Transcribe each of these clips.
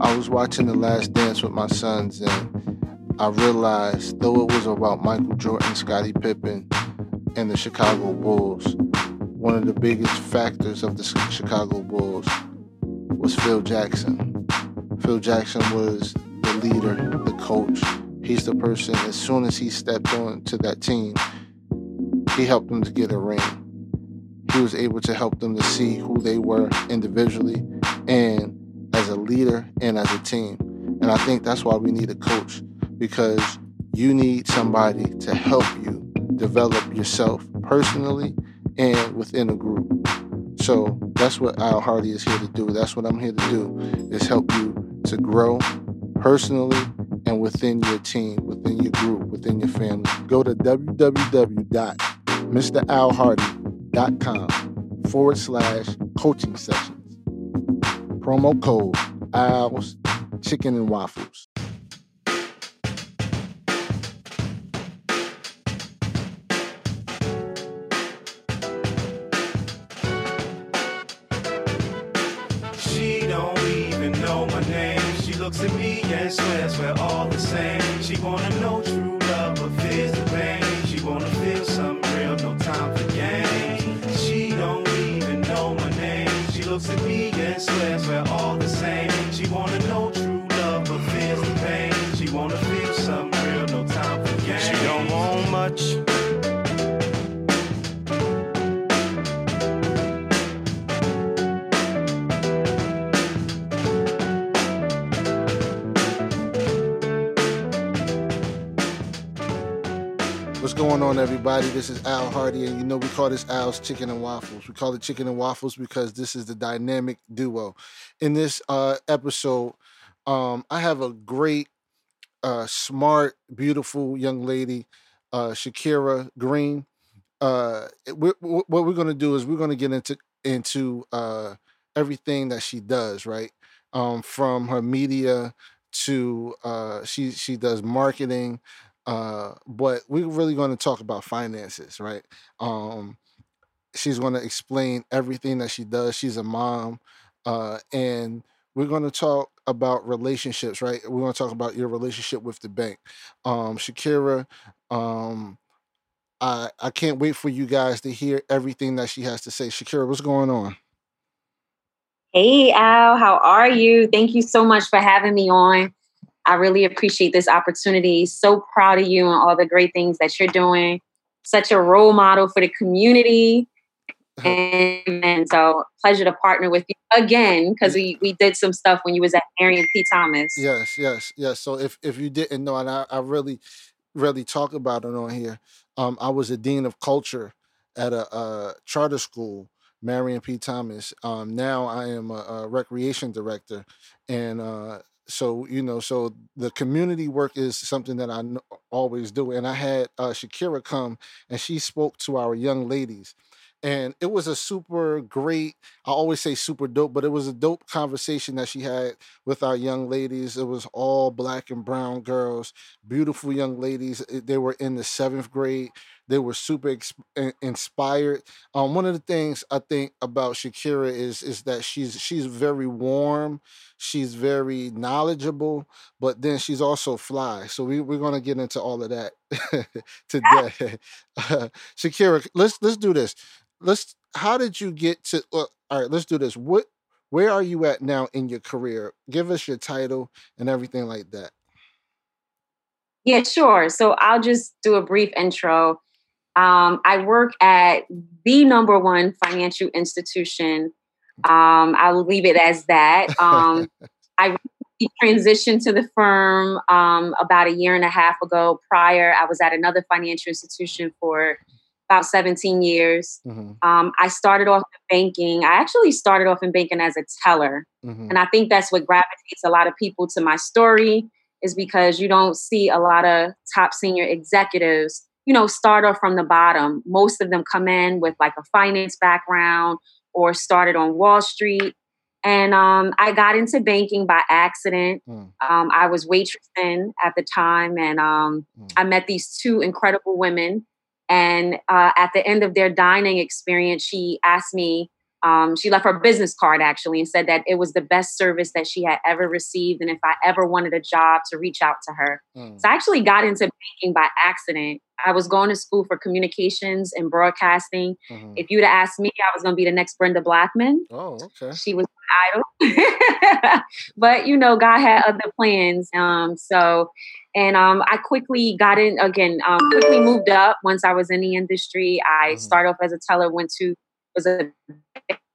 I was watching The Last Dance with my sons, and I realized though it was about Michael Jordan, Scottie Pippen, and the Chicago Bulls, one of the biggest factors of the Chicago Bulls was Phil Jackson. Phil Jackson was the leader, the coach. He's the person, as soon as he stepped on to that team, he helped them to get a ring. He was able to help them to see who they were individually and as a leader and as a team. And I think that's why we need a coach because you need somebody to help you develop yourself personally and within a group. So that's what Al Hardy is here to do. That's what I'm here to do is help you to grow personally and within your team, within your group, within your family. Go to www.mralhardy.com forward slash coaching sessions. Promo code Al's Chicken and Waffles. Everybody? This is Al Hardy, and you know we call this Al's Chicken and Waffles. We call it Chicken and Waffles because this is the dynamic duo. In this uh, episode, um, I have a great, uh, smart, beautiful young lady, uh, Shakira Green. Uh, we what we're going to do is we're going to get into into uh, everything that she does, right? Um, from her media to uh, she she does marketing uh, but we're really going to talk about finances, right? Um, she's going to explain everything that she does. She's a mom, uh, and we're going to talk about relationships, right? We're going to talk about your relationship with the bank. Um, Shakira, um, I I can't wait for you guys to hear everything that she has to say. Shakira, what's going on? Hey, Al, how are you? Thank you so much for having me on. I really appreciate this opportunity. So proud of you and all the great things that you're doing. Such a role model for the community. And, and so pleasure to partner with you again because we, we did some stuff when you was at Marion P. Thomas. Yes, yes, yes. So if if you didn't know, and I, I really, really talk about it on here, um, I was a dean of culture at a, uh charter school, Marion P. Thomas. Um, now I am a, a recreation director, and uh, so you know, so the community work is something that I always do. And I had uh, Shakira come, and she spoke to our young ladies. And it was a super great, I always say super dope, but it was a dope conversation that she had with our young ladies. It was all black and brown girls, beautiful young ladies. Uh, They were in the seventh grade. They were super inspired. Um, one of the things I think about Shakira is is that she's she's very warm, she's very knowledgeable, but then she's also fly. So we, we're gonna get into all of that today. Shakira, let's let's do this. Let's. How did you get to? Uh, all right, let's do this. What? Where are you at now in your career? Give us your title and everything like that. Yeah, sure. So I'll just do a brief intro. Um, I work at the number one financial institution. Um, I'll leave it as that. Um, I transitioned to the firm um, about a year and a half ago. Prior, I was at another financial institution for about 17 years. Mhm, Um, I started off in banking. I actually started off in banking as a teller. mhm, And I think that's what gravitates a lot of people to my story is because you don't see a lot of top senior executives, you know, start off from the bottom. Most of them come in with like a finance background or started on Wall Street. And um, I got into banking by accident. mm, Um, I was waitressing at the time, and um, Mm. I met these two incredible women. And uh, at the end of their dining experience, she asked me um, she left her business card actually and said that it was the best service that she had ever received. And if I ever wanted a job, to reach out to her. Mm. So I actually got into banking by accident. I was going to school for communications and broadcasting. Mm-hmm. If you'd have asked me, I was going to be the next Brenda Blackmon. Oh, okay. She was idol. but, you know, God had other plans. Um, so, and um, I quickly got in again, um, quickly moved up once I was in the industry. I mm-hmm. started off as a teller, went to was a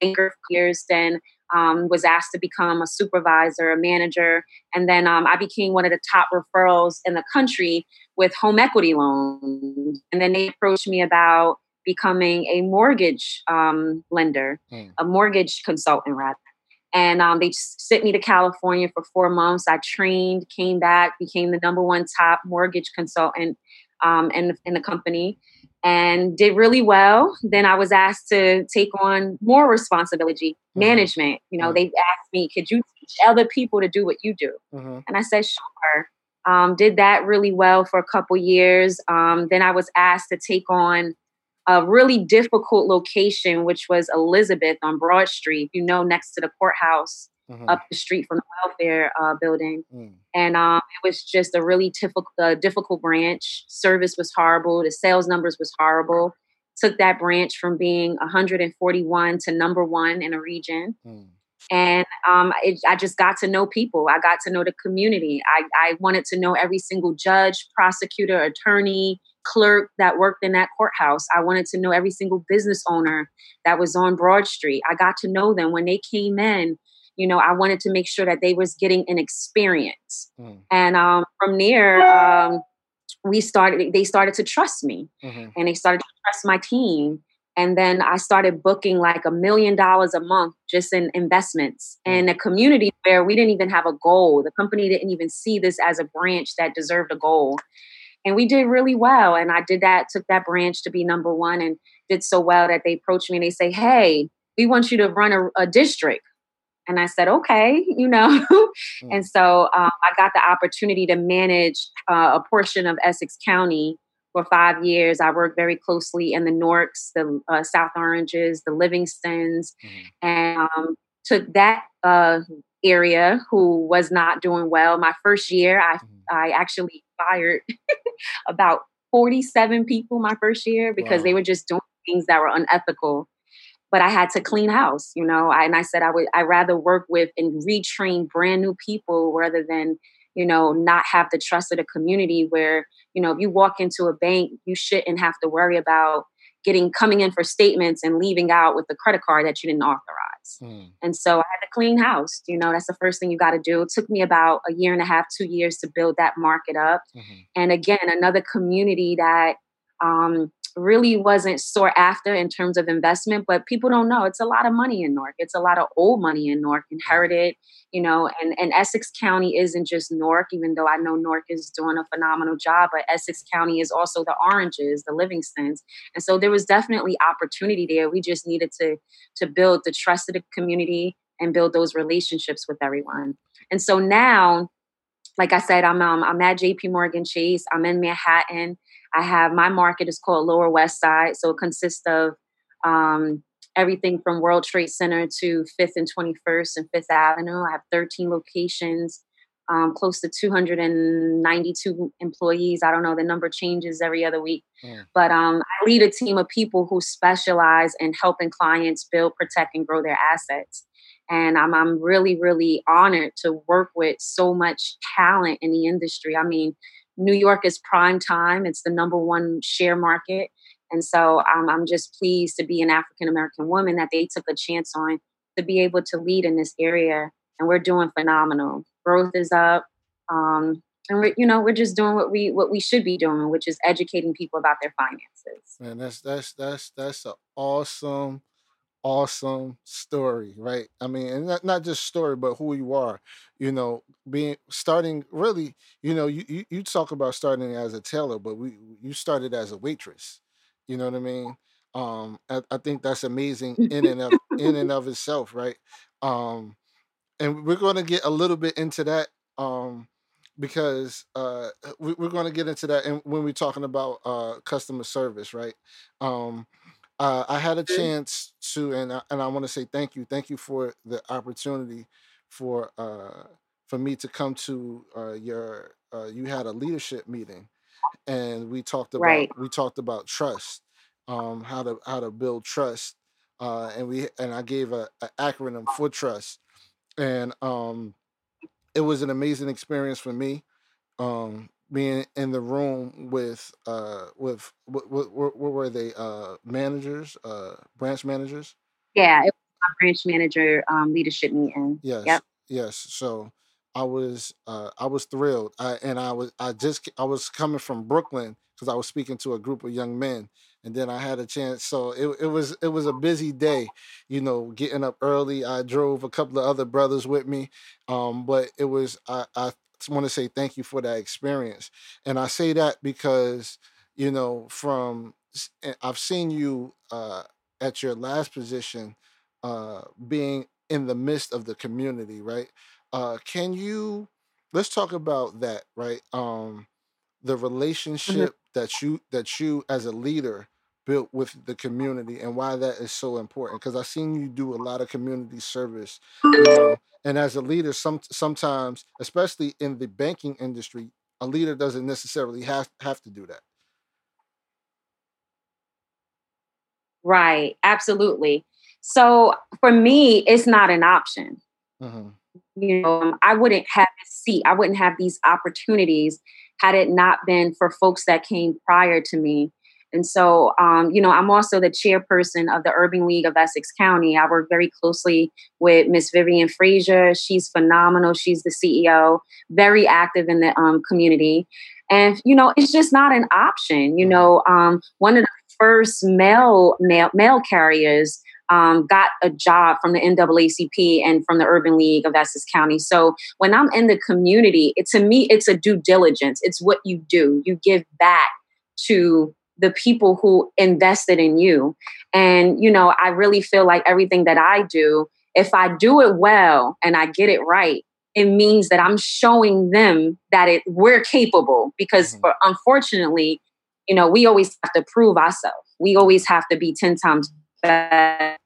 banker for years, then um, was asked to become a supervisor, a manager, and then um, I became one of the top referrals in the country with home equity loans. And then they approached me about becoming a mortgage um, lender, mm. a mortgage consultant, rather. And um, they sent me to California for four months. I trained, came back, became the number one top mortgage consultant um, in, in the company and did really well. Then I was asked to take on more responsibility, mm-hmm. management. You know, mm-hmm. they asked me, could you teach other people to do what you do? Mm-hmm. And I said, sure. Um, did that really well for a couple years. Um, then I was asked to take on a really difficult location, which was Elizabeth on Broad Street, you know, next to the courthouse mm-hmm. up the street from the welfare uh, building. Mm. And um, it was just a really difficult, uh, difficult branch. Service was horrible. The sales numbers was horrible. Took that branch from being 141 to number one in a region. Mm. And um, it, I just got to know people. I got to know the community. I, I wanted to know every single judge, prosecutor, attorney, clerk that worked in that courthouse. I wanted to know every single business owner that was on Broad Street. I got to know them when they came in you know, I wanted to make sure that they was getting an experience. Mm. And um, from there, um, we started, they started to trust me mm-hmm. and they started to trust my team. And then I started booking like a million dollars a month just in investments mm. in a community where we didn't even have a goal. The company didn't even see this as a branch that deserved a goal. And we did really well. And I did that, took that branch to be number one and did so well that they approached me and they say, Hey, we want you to run a, a district. And I said, okay, you know. mm. And so um, I got the opportunity to manage uh, a portion of Essex County for five years. I worked very closely in the Newarks, the uh, South Oranges, the Livingstons, mm. and um, took that uh, area who was not doing well. My first year, I, mm. I actually fired about 47 people my first year because wow. they were just doing things that were unethical but I had to clean house, you know. I, and I said I would I rather work with and retrain brand new people rather than you know not have the trust of the community. Where you know if you walk into a bank, you shouldn't have to worry about getting coming in for statements and leaving out with the credit card that you didn't authorize. Mm. And so I had to clean house. You know, that's the first thing you got to do. It took me about a year and a half, two years to build that market up. Mm-hmm. And again, another community that um, really wasn't sought after in terms of investment, but people don't know it's a lot of money in Newark. It's a lot of old money in Newark, inherited, you know, and, and Essex County isn't just Newark, even though I know Newark is doing a phenomenal job, but Essex County is also the Oranges, the Livingstons. And so there was definitely opportunity there. We just needed to to build the trust of the community and build those relationships with everyone. And so now, like I said, I'm um, I'm at JP Morgan Chase. I'm in Manhattan. I have my market is called Lower West Side, so it consists of um, everything from World Trade Center to Fifth and Twenty First and Fifth Avenue. I have 13 locations, um, close to 292 employees. I don't know the number changes every other week, yeah. but um, I lead a team of people who specialize in helping clients build, protect, and grow their assets. And I'm, I'm really, really honored to work with so much talent in the industry. I mean, New York is prime time. It's the number one share market. And so um, I'm just pleased to be an African American woman that they took a chance on to be able to lead in this area. And we're doing phenomenal. Growth is up. Um, and we're, you know, we're just doing what we what we should be doing, which is educating people about their finances. Man, that's that's that's that's an awesome awesome story, right? I mean, and not, not just story, but who you are. You know, being starting really, you know, you, you, you talk about starting as a teller, but we you started as a waitress. You know what I mean? Um, I, I think that's amazing in and of in and of itself, right? Um, and we're going to get a little bit into that um, because uh, we, are going to get into that and when we're talking about uh, customer service, right? Um, uh, I had a chance to, and I, and I want to say thank you, thank you for the opportunity for uh, for me to come to uh, your. Uh, you had a leadership meeting, and we talked about Right. we talked about trust, um, how to how to build trust, uh, and we and I gave a, a acronym for trust, and um, it was an amazing experience for me um being in the room with uh with what what, what were they uh managers uh branch managers Yeah, it was my branch manager um, leadership meeting. yes Yep. yes so i was uh i was thrilled i and i was i just i was coming from brooklyn because i was speaking to a group of young men and then i had a chance so it, it was it was a busy day you know getting up early i drove a couple of other brothers with me um but it was i i want to say thank you for that experience and i say that because you know from eh, i've seen you uh at your last position uh being in the midst of the community right uh can you let's talk about that right um the Mhm. relationship that you that you as a leader built with the community and why that is so important because i've seen you do a lot of community service you know and as a leader some sometimes especially in the banking industry a leader doesn't necessarily have have to do that Right, absolutely. So for me, it's not an option. hmm You know, um, I wouldn't have this seat, I wouldn't have these opportunities had it not been for folks that came prior to me. And so, um, you know, I'm also the chairperson of the Urban League of Essex County. I work very closely with Miss Vivian Fraser. She's phenomenal. She's the CEO, very active in the um, community. And, you know, it's just not an option. You know, um, one of the first male mail, mail carriers um, got a job from the NAACP and from the Urban League of Essex County. So when I'm in the community, it, to me, it's a due diligence. It's what you do. You give back to the people who invested in you. And, you know, I really feel like everything that I do, if I do it well and I get it right, it means that I'm showing them that it we're capable because hmm for unfortunately, you know, we always have to prove ourselves. We always have to be 10 times better.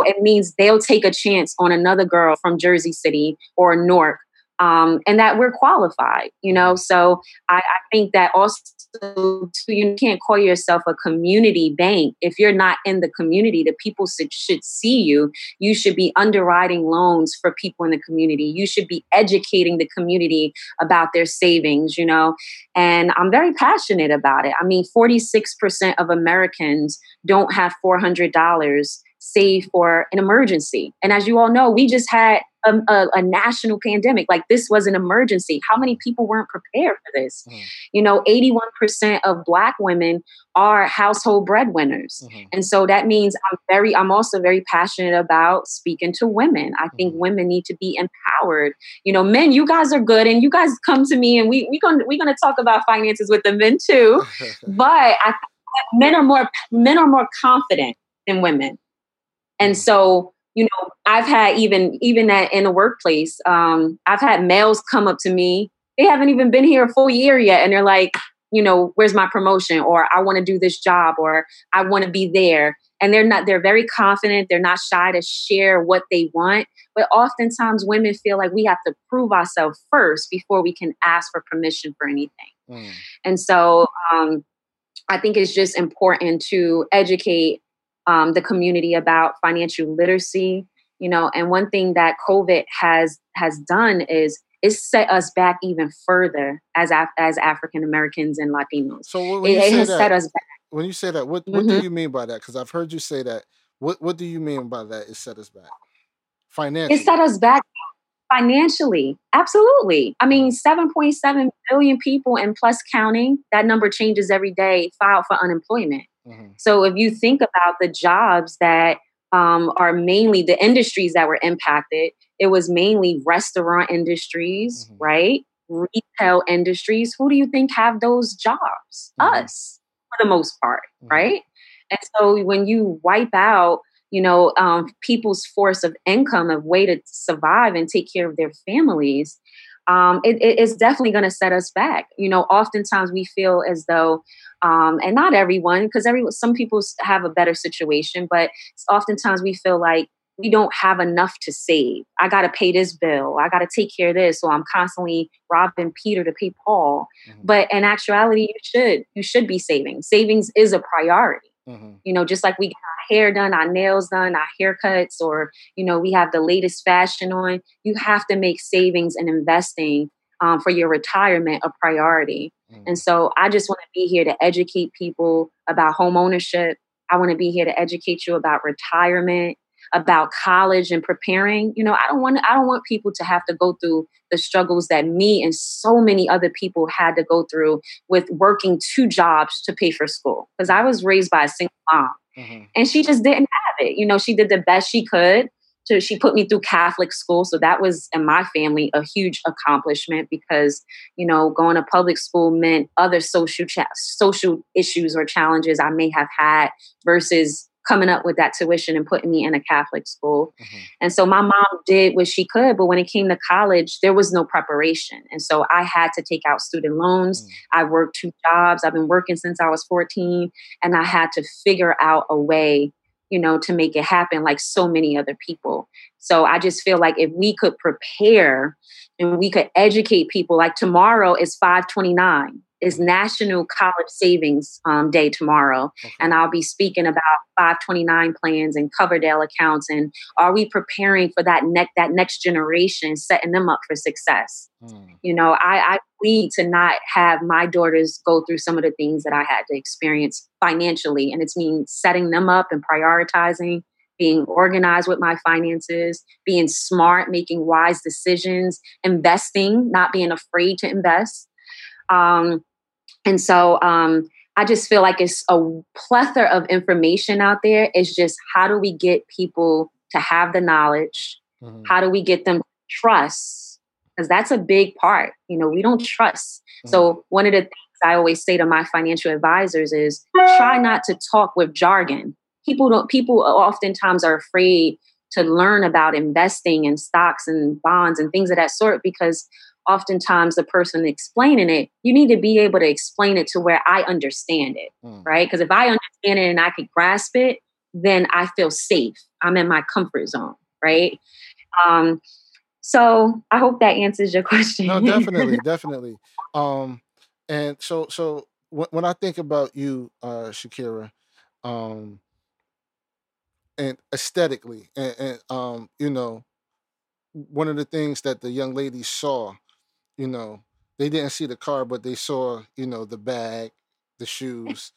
It means they'll take a chance on another girl from Jersey City or Newark, um, and that we're qualified, you know. hmm So I, I think that also too, you can't call yourself a community bank if you're not in the community. The people should, should see you. You should be underwriting loans for people in the community. You should be educating the community about their savings, you know. And I'm very passionate about it. I mean, 46% of Americans don't have $400 saved for an emergency. And as you all know, we just had a, a, a national pandemic. Like this was an emergency. How many people weren't prepared for this? hmm You know, 81% of Black women are household breadwinners. hmm And so that means I'm very, I'm also very passionate about speaking to women. I think hmm women need to be empowered. You know, men, you guys are good and you guys come to me and we, we gonna, we're going to talk about finances with the men too. But I men are more, men are more confident than women. And so, you know, I've had even even at in the workplace, um, I've had males come up to me. They haven't even been here a full year yet, and they're like, you know, where's my promotion? Or I want to do this job, or I want to be there. And they're not. They're very confident. They're not shy to share what they want. But oftentimes, women feel like we have to prove ourselves first before we can ask for permission for anything. Mm. And so um, I think it's just important to educate um, the community about financial literacy. You know, and one thing that COVID has has done is is set us back even further as Af- as African Americans and Latinos. So when It, you it say has set that, us back. when you say that, what what do Mhm. you mean by that? Because I've heard you say that. What what do you mean by that? It set us back financially It set us back financially. Absolutely. I mean, 7.7 billion people and plus counting. That number changes every day. Filed for unemployment. Hmm So if you think about the jobs that um, are mainly the industries that were impacted, it was mainly restaurant industries, hmm right? Retail industries. Who do you think have those jobs? hmm Us, for the most part, hmm right? And so when you wipe out, you know, um, people's force of income, a way to survive and take care of their families, um, it, it's definitely going to set us back. You know, oftentimes we feel as though, um, and not everyone, because every some people have a better situation, but oftentimes we feel like we don't have enough to save. I got to pay this bill. I got to take care of this. So I'm constantly robbing Peter to pay Paul. Mm-hmm. But in actuality, you should you should be saving. Savings is a priority. Mm-hmm. You know, just like we get our hair done, our nails done, our haircuts, or you know, we have the latest fashion on. You have to make savings and investing um, for your retirement a priority. Mm-hmm. And so, I just want to be here to educate people about home ownership. I want to be here to educate you about retirement about college and preparing you know i don't want i don't want people to have to go through the struggles that me and so many other people had to go through with working two jobs to pay for school because i was raised by a single mom mm-hmm. and she just didn't have it you know she did the best she could so she put me through Catholic school. So that was in my family a huge accomplishment because, you know, going to public school meant other social cha- social issues or challenges I may have had versus coming up with that tuition and putting me in a Catholic school. Mm-hmm. And so my mom did what she could, but when it came to college, there was no preparation. And so I had to take out student loans. Mm. I worked two jobs. I've been working since I was 14, and I had to figure out a way, you know, to make it happen like so many other people. So I just feel like if we could prepare and we could educate people, like tomorrow is 529 is National College Savings um, Day tomorrow, okay. and I'll be speaking about 529 plans and Coverdell accounts, and are we preparing for that next that next generation, setting them up for success? Hmm. You know, I, I need to not have my daughters go through some of the things that I had to experience financially, and it's mean setting them up and prioritizing. Being organized with my finances, being smart, making wise decisions, investing, not being afraid to invest, um, and so um, I just feel like it's a plethora of information out there. It's just how do we get people to have the knowledge? Mm-hmm. How do we get them trust? Because that's a big part. You know, we don't trust. Mm-hmm. So one of the things I always say to my financial advisors is try not to talk with jargon. People don't. People oftentimes are afraid to learn about investing in stocks and bonds and things of that sort because oftentimes the person explaining it, you need to be able to explain it to where I understand it, mm. right? Because if I understand it and I can grasp it, then I feel safe. I'm in my comfort zone, right? Um, so I hope that answers your question. no, definitely, definitely. Um, and so, so when, when I think about you, uh, Shakira, um, and aesthetically, and, and um, you know, one of the things that the young lady saw you know, they didn't see the car, but they saw, you know, the bag, the shoes,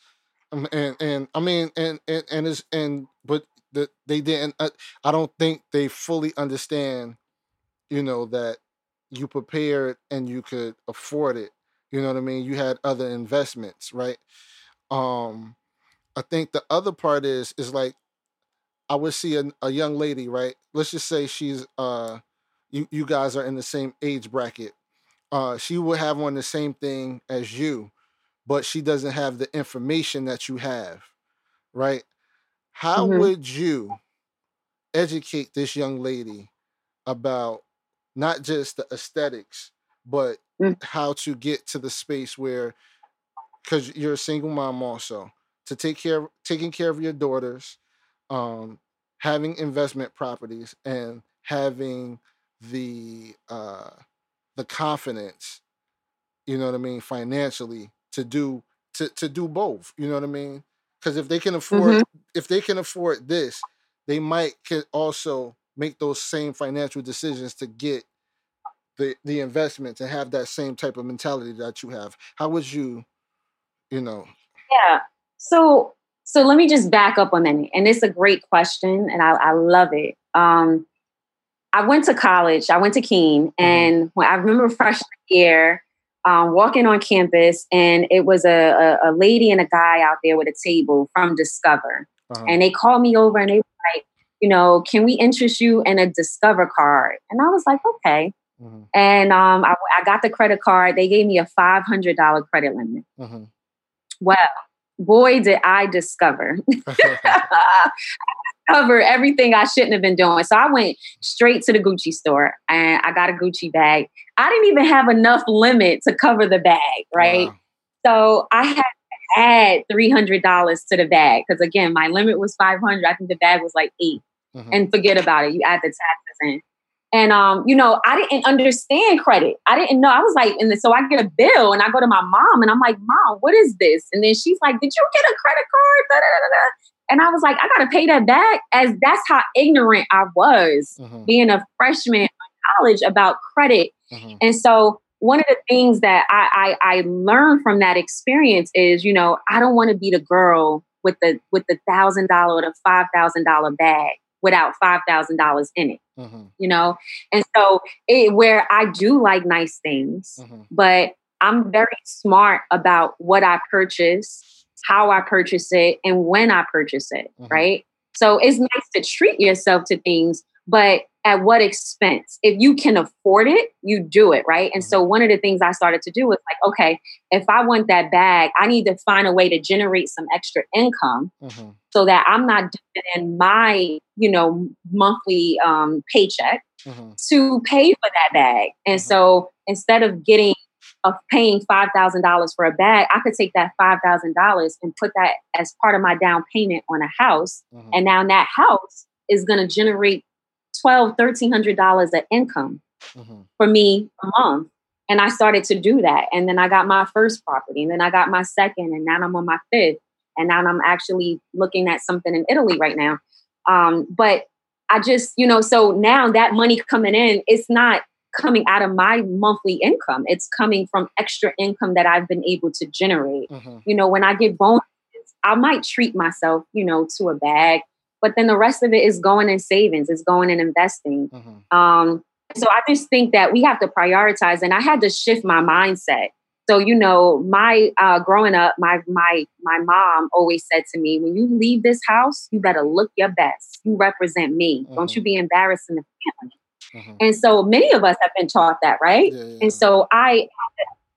um, and and I mean, and and and is and but the, they didn't. Uh, I don't think they fully understand, you know, that you prepared and you could afford it. You know what I mean? You had other investments, right? Um, I think the other part is is like I would see a, a young lady, right? Let's just say she's uh you you guys are in the same age bracket uh, she would have on the same thing as you, but she doesn't have the information that you have, right? How mm-hmm. would you educate this young lady about not just the aesthetics, but mm. how to get to the space where, because you're a single mom also, to take care of taking care of your daughters, um, having investment properties, and having the uh, the confidence, you know what I mean, financially to do to to do both. You know what I mean? Because if they can afford mm-hmm. if they can afford this, they might can also make those same financial decisions to get the the investment to have that same type of mentality that you have. How would you, you know? Yeah. So so let me just back up on that. And it's a great question, and I, I love it. Um, I went to college. I went to Kean, mm-hmm. and when I remember freshman year, um, walking on campus, and it was a, a, a, lady and a guy out there with a table from Discover, uh-huh. and they called me over and they were like, you know, can we interest you in a Discover card? And I was like, okay. Mm-hmm. And um, I, I, got the credit card. They gave me a five hundred dollar credit limit. Mm-hmm. Well, boy, did I discover cover everything I shouldn't have been doing. So I went straight to the Gucci store and I got a Gucci bag. I didn't even have enough limit to cover the bag, right? Wow. So I had to add $300 to the bag because again, my limit was 500. I think the bag was like 8 mm-hmm. And forget about it. You add the taxes in. And um, you know, I didn't understand credit. I didn't know. I was like, and so I get a bill and I go to my mom and I'm like, Mom, what is this? And then she's like, Did you get a credit card? Da, da, da, and I was like, I gotta pay that back. As that's how ignorant I was mm-hmm. being a freshman in college about credit. Mm-hmm. And so one of the things that I, I I learned from that experience is, you know, I don't want to be the girl with the with the thousand dollar or the five thousand dollar bag without five thousand dollars in it. Mm-hmm. You know, and so it, where I do like nice things, mm-hmm. but I'm very smart about what I purchase, how I purchase it, and when I purchase it. Mm-hmm. Right. So it's nice to treat yourself to things, but at what expense? If you can afford it, you do it, right? And mm-hmm. so one of the things I started to do was like, okay, if I want that bag, I need to find a way to generate some extra income mm-hmm. so that I'm not in my, you know, monthly um, paycheck mm-hmm. to pay for that bag. And mm-hmm. so instead of getting of paying five thousand dollars for a bag, I could take that five thousand dollars and put that as part of my down payment on a house, mm-hmm. and now that house is going to generate twelve, thirteen hundred dollars of income mm-hmm. for me a month. And I started to do that. And then I got my first property, and then I got my second, and now I'm on my fifth. And now I'm actually looking at something in Italy right now. Um, but I just, you know, so now that money coming in, it's not coming out of my monthly income. It's coming from extra income that I've been able to generate. Mm-hmm. You know, when I get bonuses, I might treat myself, you know, to a bag but then the rest of it is going in savings, it's going in investing. Mm-hmm. Um, so I just think that we have to prioritize, and I had to shift my mindset. So you know, my uh, growing up, my my my mom always said to me, "When you leave this house, you better look your best. You represent me. Mm-hmm. Don't you be embarrassing the family." Mm-hmm. And so many of us have been taught that, right? Yeah, yeah. And so I,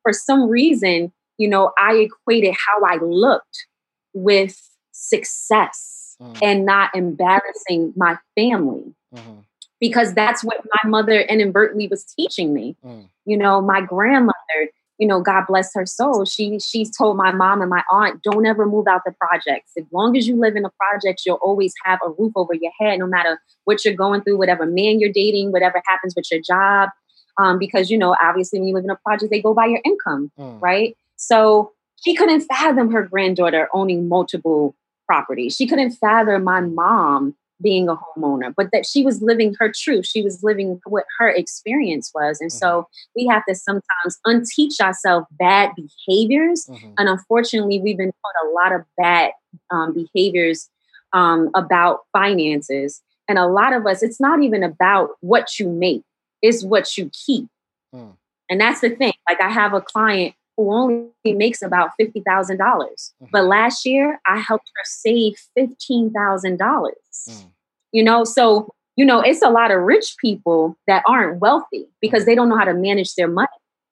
for some reason, you know, I equated how I looked with success mm. and not embarrassing my family. Mm-hmm. Because that's what my mother inadvertently was teaching me. Mm. You know, my grandmother, you know, God bless her soul. She she's told my mom and my aunt, don't ever move out the projects. As long as you live in the projects, you'll always have a roof over your head, no matter what you're going through, whatever man you're dating, whatever happens with your job. Um, because you know, obviously, when you live in a project, they go by your income, mm. right? So she couldn't fathom her granddaughter owning multiple properties. She couldn't fathom my mom being a homeowner, but that she was living her truth. She was living what her experience was. And mm-hmm. so we have to sometimes unteach ourselves bad behaviors. Mm-hmm. And unfortunately, we've been taught a lot of bad um, behaviors um, about finances. And a lot of us, it's not even about what you make, it's what you keep. Mm. And that's the thing. Like I have a client who only makes about $50,000. Mm-hmm. But last year, I helped her save $15,000. Mm. You know, so, you know, it's a lot of rich people that aren't wealthy because mm. they don't know how to manage their money.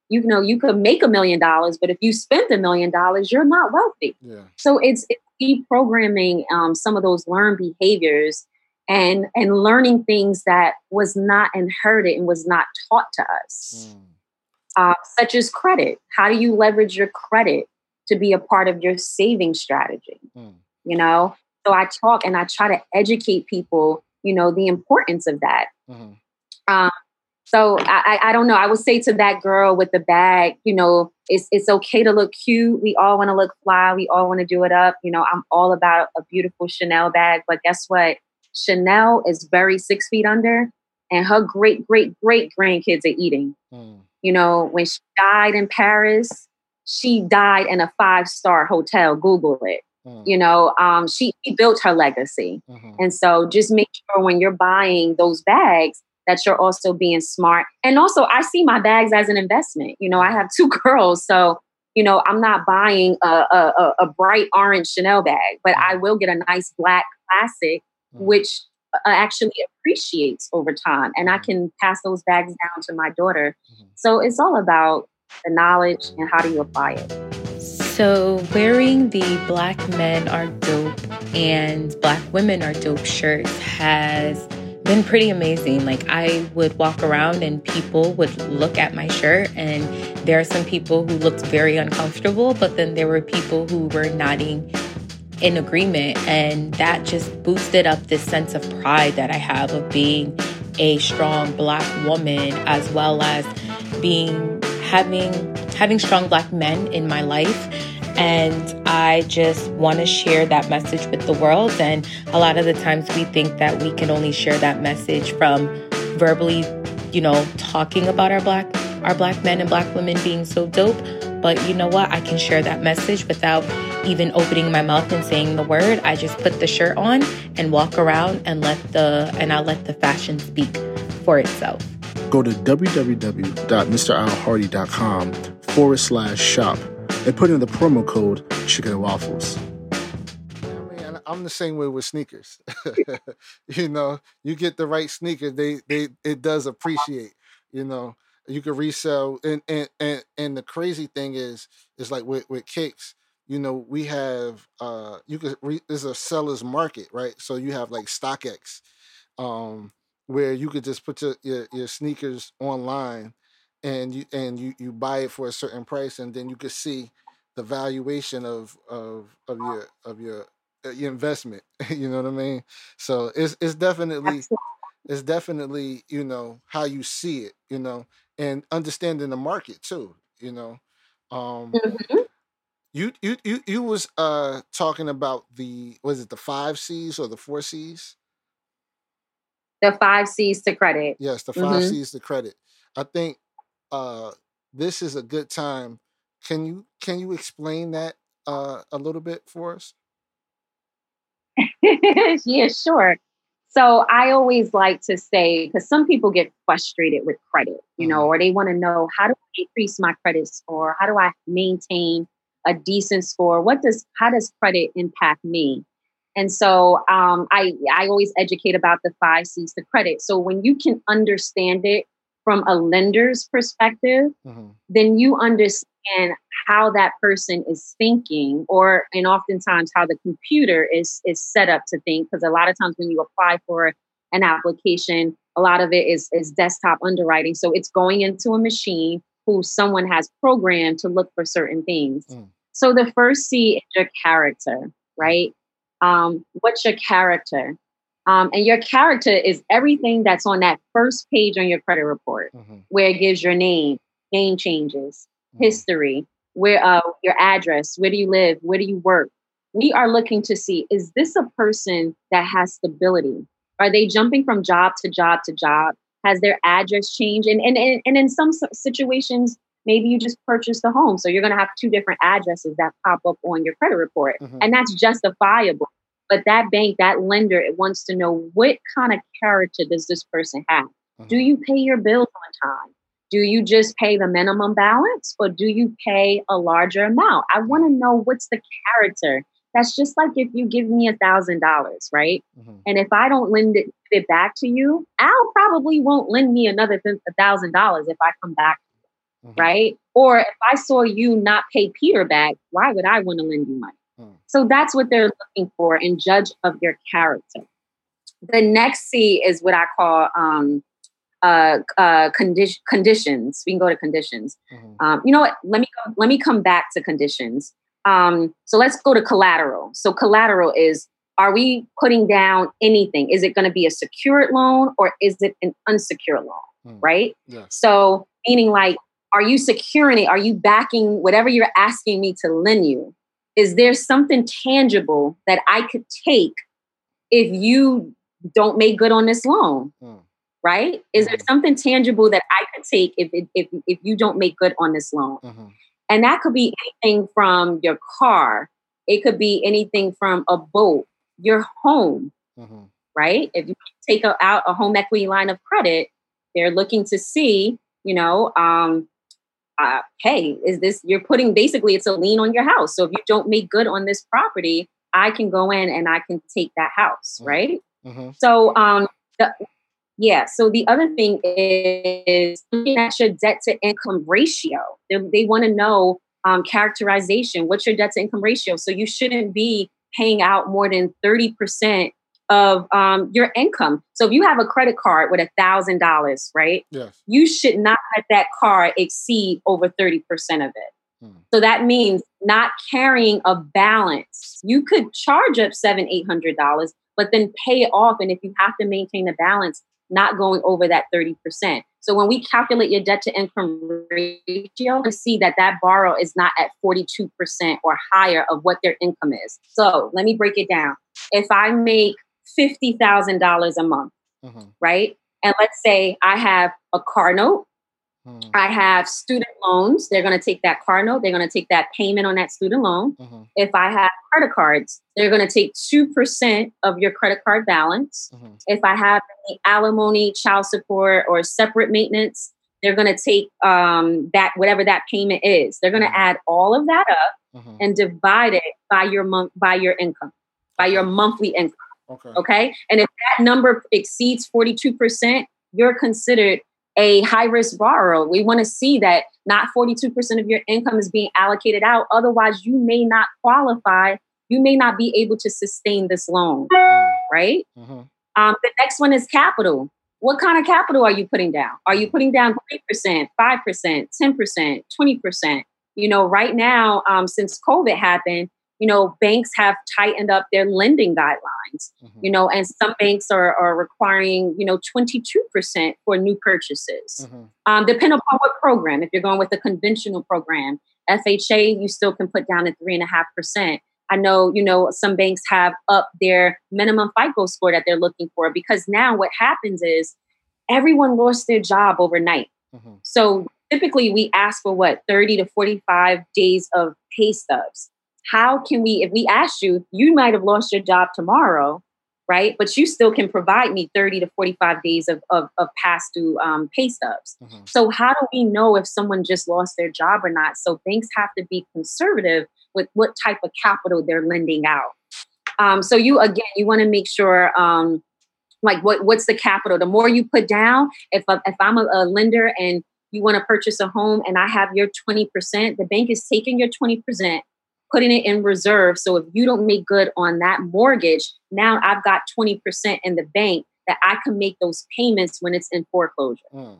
You know, you could make a million dollars, but if you spent a million dollars, you're not wealthy. Yeah. So it's, it's deprogramming um, some of those learned behaviors and and learning things that was not inherited and was not taught to us. Mm uh, such as credit. How do you leverage your credit to be a part of your saving strategy? Mm. You know, so I talk and I try to educate people, you know, the importance of that. Mm-hmm. Um, so I, I don't know. I would say to that girl with the bag, you know, it's it's okay to look cute. We all want to look fly. We all want to do it up. You know, I'm all about a beautiful Chanel bag, but guess what? Chanel is very six feet under, and her great great great grandkids are eating. Mm. You know, when she died in Paris, she died in a five star hotel. Google it. Mm. You know, um, she, she, built her legacy. Mm-hmm. And so just make sure when you're buying those bags that you're also being smart. And also, I see my bags as an investment. You know, I have two girls. So, you know, I'm not buying a, a, a bright orange Chanel bag, but I mm. will get a nice black classic, mm. which actually appreciates over time and i mm-hmm. can pass those bags down to my daughter mm-hmm. so it's all about the knowledge and how do you apply it So, wearing the Black Men Are Dope and Black Women Are Dope shirts has been pretty amazing. Like, I would walk around and people would look at my shirt, and there are some people who looked very uncomfortable, but then there were people who were nodding in agreement. And that just boosted up this sense of pride that I have of being a strong Black woman, as well as being having having strong Black men in my life and I just want to share that message with the world. And a lot of the times we think that we can only share that message from verbally, you know, talking about our black our black men and black women being so dope. But you know what? I can share that message without even opening my mouth and saying the word. I just put the shirt on and walk around and let the and I let the fashion speak for itself. Go to www.mralhardy.com forward slash shop and put in the promo code chicken and waffles. I'm the same way with sneakers. you know, you get the right sneaker, they they it does appreciate. You know, you can resell, and and and, and the crazy thing is, is like with with kicks. You know, we have uh you could re, there's a seller's market, right? So you have like StockX, um, where you could just put your, your, your sneakers online and you and you you buy it for a certain price and then you could see the valuation of of of your of your uh, your investment you know what i mean so it's it's definitely Absolutely. it's definitely you know how you see it you know and understanding the market too you know um mm-hmm. You you you you was uh talking about the was it the five c's or the four c's the five c's to credit yes the 5 mm-hmm. c's to credit i think uh, this is a good time. Can you can you explain that uh, a little bit for us? yeah, sure. So I always like to say because some people get frustrated with credit, you know, mm-hmm. or they want to know how do I increase my credit score? How do I maintain a decent score? What does how does credit impact me? And so um, I I always educate about the five C's to credit. So when you can understand it from a lender's perspective, mm-hmm. then you understand how that person is thinking, or and oftentimes how the computer is is set up to think. Because a lot of times when you apply for an application, a lot of it is is desktop underwriting. So it's going into a machine who someone has programmed to look for certain things. Mm. So the first C is your character, right? Um, what's your character? Um, and your character is everything that's on that first page on your credit report, mm-hmm. where it gives your name, name changes, mm-hmm. history, where uh, your address, where do you live, where do you work. We are looking to see is this a person that has stability? Are they jumping from job to job to job? Has their address changed? And and and, and in some situations, maybe you just purchased a home, so you're going to have two different addresses that pop up on your credit report, mm-hmm. and that's justifiable but that bank, that lender, it wants to know what kind of character does this person have? Mm-hmm. Do you pay your bills on time? Do you just pay the minimum balance or do you pay a larger amount? I want to know what's the character. That's just like if you give me a thousand dollars, right? Mm-hmm. And if I don't lend it, it back to you, Al probably won't lend me another thousand dollars if I come back, mm-hmm. right? Or if I saw you not pay Peter back, why would I want to lend you money? So that's what they're looking for in judge of your character. The next C is what I call um, uh, uh, condi- conditions. We can go to conditions. Mm-hmm. Um, you know what? Let me go, let me come back to conditions. Um, so let's go to collateral. So collateral is: Are we putting down anything? Is it going to be a secured loan or is it an unsecured loan? Mm. Right. Yes. So meaning like, are you securing it? Are you backing whatever you're asking me to lend you? is there something tangible that I could take if you don't make good on this loan? Hmm. Right? Is mm-hmm. there something tangible that I could take if if if you don't make good on this loan? Mm-hmm. And that could be anything from your car. It could be anything from a boat, your home. Mm-hmm. Right? If you take a, out a home equity line of credit, they're looking to see, you know, um, uh, hey, is this, you're putting basically it's a lien on your house. So if you don't make good on this property, I can go in and I can take that house, mm-hmm. right? Mm-hmm. So, um, the, yeah. So the other thing is looking at your debt to income ratio. They, they want to know um, characterization. What's your debt to income ratio? So you shouldn't be paying out more than 30% of um, your income. So if you have a credit card with a thousand dollars, right? Yes. You should not let that card exceed over 30% of it. Hmm. So that means not carrying a balance. You could charge up seven, eight hundred dollars, but then pay it off. And if you have to maintain a balance, not going over that 30%. So when we calculate your debt to income ratio, we see that that borrow is not at 42% or higher of what their income is. So let me break it down. If I make $50,000 a month, Mhm. right? And let's say I have a car note, Mhm. I have student loans. They're going to take that car note, they're going to take that payment on that student loan. Mhm. If I have credit cards, they're going to take 2% of your credit card balance. Mhm. If I have any alimony, child support, or separate maintenance, they're going to take um, that, whatever that payment is. They're going to Mhm. add all of that up Mhm. and divide it by your month, by your income, by your monthly income. Okay. Okay. And if that number exceeds 42%, you're considered a high risk borrower. We want to see that not 42% of your income is being allocated out. Otherwise, you may not qualify. You may not be able to sustain this loan, Mm. right? Mhm. Um, the next one is capital. What kind of capital are you putting down? Are you putting down 3%, 5%, 10%, 20%? You know, right now, um, since COVID happened, you know, banks have tightened up their lending guidelines, Mhm. you know, and some banks are, are requiring, you know, 22% for new purchases. Mhm. Um, depending upon what program. If you're going with a conventional program, FHA, you still can put down at three and a half percent. I know, you know, some banks have up their minimum FICO score that they're looking for because now what happens is everyone lost their job overnight. Mhm. So typically we ask for what 30 to 45 days of pay stubs. How can we, if we asked you, you might have lost your job tomorrow, right? But you still can provide me 30 to 45 days of, of, of past due um, pay stubs. Mhm. So how do we know if someone just lost their job or not? So banks have to be conservative with what type of capital they're lending out. Um, so you again, you want to make sure, um, like what what's the capital? The more you put down, if a, if I'm a, a lender and you want to purchase a home and I have your twenty percent, the bank is taking your twenty percent, putting it in reserve. So if you don't make good on that mortgage, now I've got twenty percent in the bank that I can make those payments when it's in foreclosure. Mm.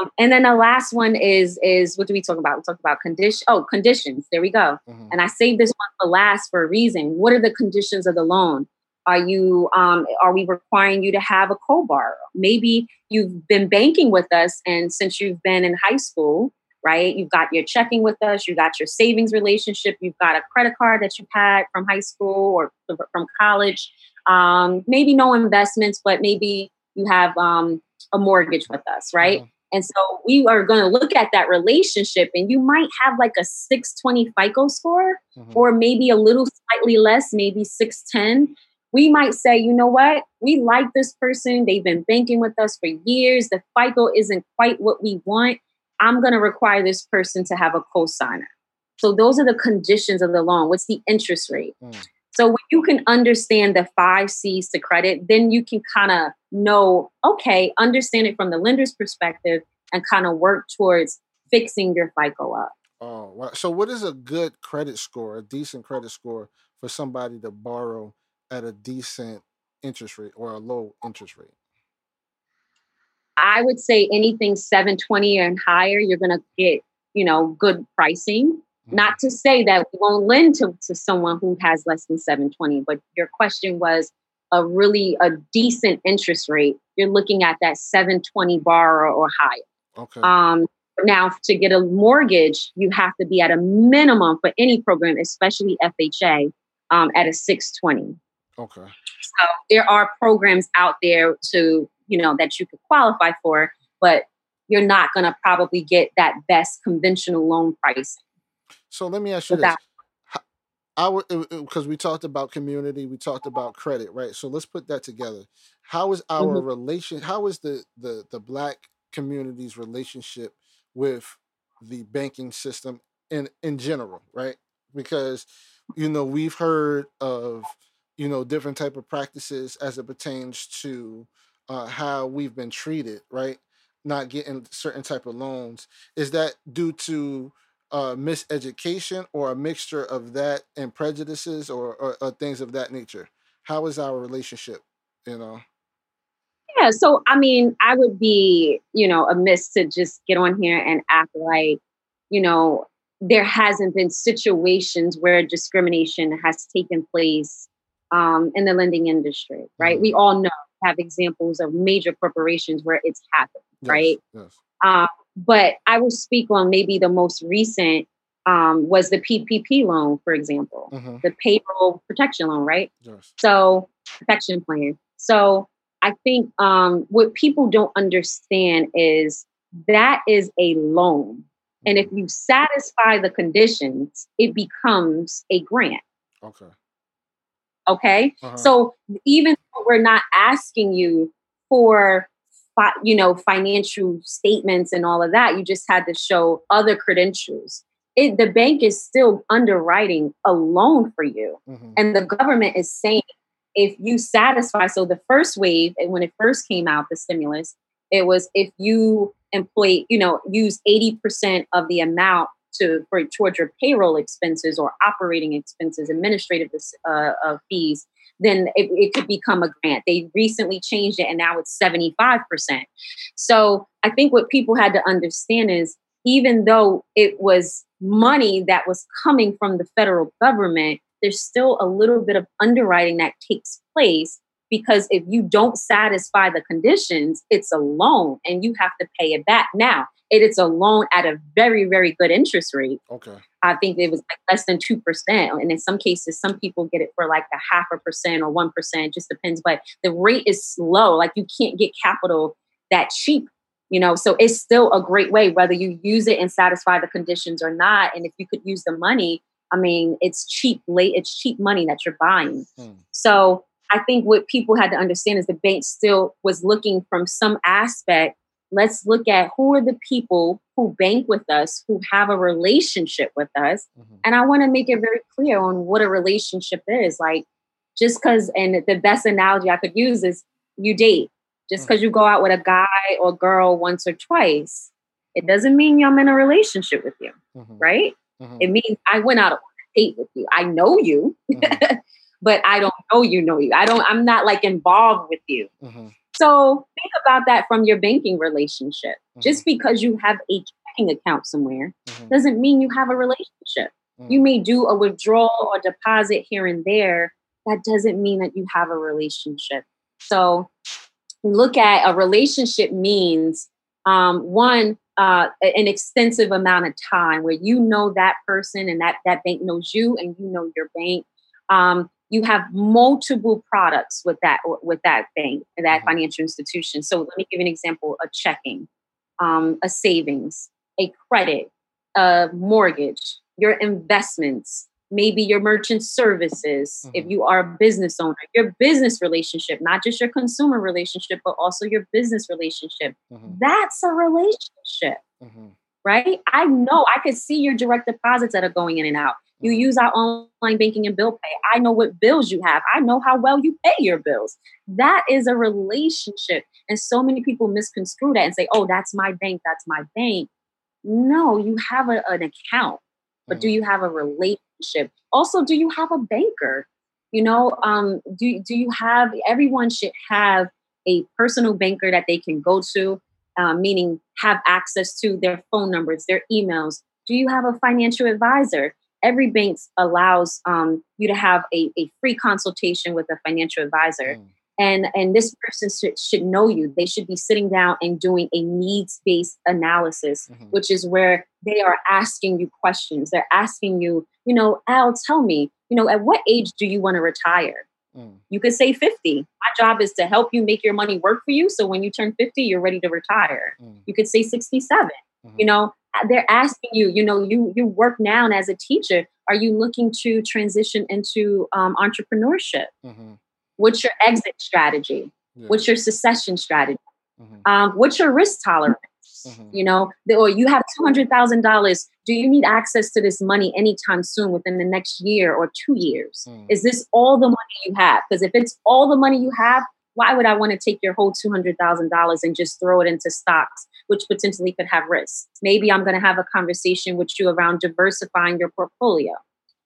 Um, and then the last one is is what do we talk about? We talk about condition. Oh, conditions. There we go. Mhm. And I saved this one for last for a reason. What are the conditions of the loan? Are you um, are we requiring you to have a co-borrower? Maybe you've been banking with us, and since you've been in high school, right? You've got your checking with us, you've got your savings relationship, you've got a credit card that you've had from high school or from college. Um, maybe no investments, but maybe you have um, a mortgage with us, right? Mhm. And so we are going to look at that relationship, and you might have like a 620 FICO score, Mhm. or maybe a little slightly less, maybe 610. We might say, you know what? We like this person. They've been banking with us for years. The FICO isn't quite what we want. I'm going to require this person to have a cosigner. So those are the conditions of the loan. What's the interest rate? Mm. So when you can understand the five C's to credit, then you can kind of know, okay, understand it from the lender's perspective and kind of work towards fixing your FICO up. Oh, wow. So, what is a good credit score, a decent credit score for somebody to borrow at a decent interest rate or a low interest rate? I would say anything 720 and higher, you're going to get, you know, good pricing. Mhm. Not to say that we won't lend to, to someone who has less than 720, but your question was a really a decent interest rate. You're looking at that 720 borrower or higher. Okay. Um, now, to get a mortgage, you have to be at a minimum for any program, especially FHA, um, at a 620. okay. So there are programs out there to, you know, that you could qualify for, but you're not going to probably get that best conventional loan pricing. So, let me ask you this. without Ho- I would because we talked about community, we talked about credit, right? So let's put that together. How is our Mhm. relation? How is the the the black community's relationship with the banking system in in general, right? Because you know we've heard of you know different type of practices as it pertains to uh, how we've been treated, right? Not getting certain type of loans. Is that due to uh, miseducation or a mixture of that and prejudices or, or, or things of that nature? How is our relationship? You know. Yeah, so I mean, I would be, you know, amiss to just get on here and act like, you know, there hasn't been situations where discrimination has taken place um, in the lending industry, right? Mm-hmm. We all know have examples of major corporations where it's happened, yes, right? Yes. Uh, but I will speak on maybe the most recent um, was the PPP loan, for example, mm-hmm. the payroll protection loan, right? Yes. So protection plan. So I think um, what people don't understand is that is a loan. And if mm-hmm. you satisfy the conditions, it becomes a grant. Okay. Okay. Uh-huh. So even though we're not asking you for, you know, financial statements and all of that, you just had to show other credentials. It, the bank is still underwriting a loan for you. Mm-hmm. And the government is saying, if you satisfy, so the first wave, when it first came out, the stimulus, it was if you employ, you know, use 80% of the amount to for towards your payroll expenses or operating expenses, administrative uh, uh, fees, then it, it, could become a grant. They recently changed it, and now it's seventy five percent. So I think what people had to understand is, even though it was money that was coming from the federal government, there's still a little bit of underwriting that takes place because if you don't satisfy the conditions, it's a loan and you have to pay it back. Now, it is a loan at a very, very good interest rate. Okay. I think it was like less than 2%. And in some cases, some people get it for like a half a percent or 1%, just depends. But the rate is low. Like you can't get capital that cheap, you know? So it's still a great way, whether you use it and satisfy the conditions or not. And if you could use the money, I mean, it's cheap, late, it's cheap money that you're buying. Hmm. So I think what people had to understand is the bank still was looking from some aspect. Let's look at who are the people who bank with us, who have a relationship with us. Mm-hmm. And I want to make it very clear on what a relationship is. Like, just because, and the best analogy I could use is you date. Just because mm-hmm. you go out with a guy or girl once or twice, it doesn't mean I'm in a relationship with you, mm-hmm. right? Mm-hmm. It means I went out on a date with you. I know you. Mm-hmm. but I don't know you know you. I don't, I'm not like involved with you. Mm-hmm. So think about that from your banking relationship. Mm-hmm. Just because you have a checking account somewhere mm-hmm. doesn't mean you have a relationship. You mm. may do a withdrawal or deposit here and there. That doesn't mean that you have a relationship. So look at a relationship means um, one, uh, an extensive amount of time where you know that person and that that bank knows you and you know your bank. Um, you have multiple products with that with that bank that mm-hmm. financial institution so let me give you an example a checking um, a savings a credit a mortgage your investments maybe your merchant services mm-hmm. if you are a business owner your business relationship not just your consumer relationship but also your business relationship mm-hmm. that's a relationship mm-hmm. right i know i could see your direct deposits that are going in and out you use our online banking and bill pay. I know what bills you have. I know how well you pay your bills. That is a relationship. And so many people misconstrue that and say, oh, that's my bank. That's my bank. No, you have a, an account, but mm. do you have a relationship? Also, do you have a banker? You know, um, do, do you have, everyone should have a personal banker that they can go to, um, meaning have access to their phone numbers, their emails. Do you have a financial advisor? Every bank allows um, you to have a, a free consultation with a financial advisor. Mm. And, and this person should, should know you. They should be sitting down and doing a needs based analysis, mm-hmm. which is where they are asking you questions. They're asking you, you know, Al, tell me, you know, at what age do you want to retire? Mm. You could say 50. My job is to help you make your money work for you. So when you turn 50, you're ready to retire. Mm. You could say 67. Mm-hmm. You know, they're asking you, you know, you you work now and as a teacher, are you looking to transition into um, entrepreneurship? Mm-hmm. What's your exit strategy? Yeah. What's your secession strategy? Mm-hmm. Um, what's your risk tolerance? Mm-hmm. You know, the, or you have two hundred thousand dollars. Do you need access to this money anytime soon, within the next year or two years? Mm. Is this all the money you have? Because if it's all the money you have, why would I want to take your whole $200,000 and just throw it into stocks, which potentially could have risks? Maybe I'm going to have a conversation with you around diversifying your portfolio,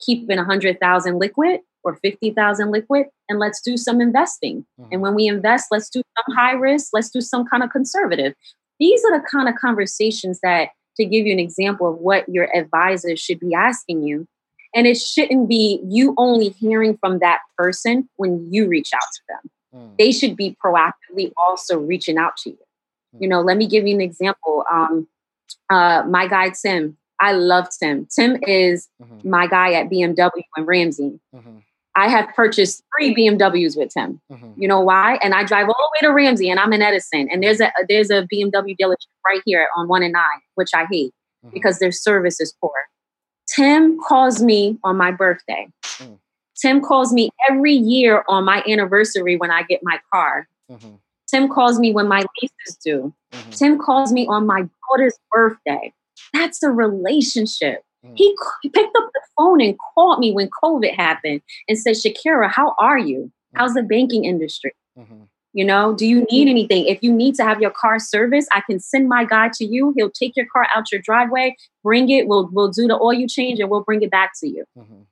keeping 100,000 liquid or 50,000 liquid, and let's do some investing. Mm-hmm. And when we invest, let's do some high risk, let's do some kind of conservative. These are the kind of conversations that, to give you an example of what your advisor should be asking you, and it shouldn't be you only hearing from that person when you reach out to them. Mm. They should be proactively also reaching out to you. Mm. You know, let me give you an example. Um, uh, my guy Tim, I love Tim. Tim is mm-hmm. my guy at BMW and Ramsey. Mm-hmm. I have purchased three BMWs with him. Mm-hmm. You know why? And I drive all the way to Ramsey, and I'm in Edison, and there's a there's a BMW dealership right here on one and nine, which I hate mm-hmm. because their service is poor. Tim calls me on my birthday. Mm. Tim calls me every year on my anniversary when I get my car. Mm-hmm. Tim calls me when my lease is due. Mm-hmm. Tim calls me on my daughter's birthday. That's a relationship. Mm-hmm. He, he picked up the phone and called me when COVID happened and said, Shakira, how are you? How's mm-hmm. the banking industry? Mm-hmm. You know, do you need anything? If you need to have your car serviced, I can send my guy to you. He'll take your car out your driveway, bring it. We'll we'll do the oil change and we'll bring it back to you. Mm-hmm.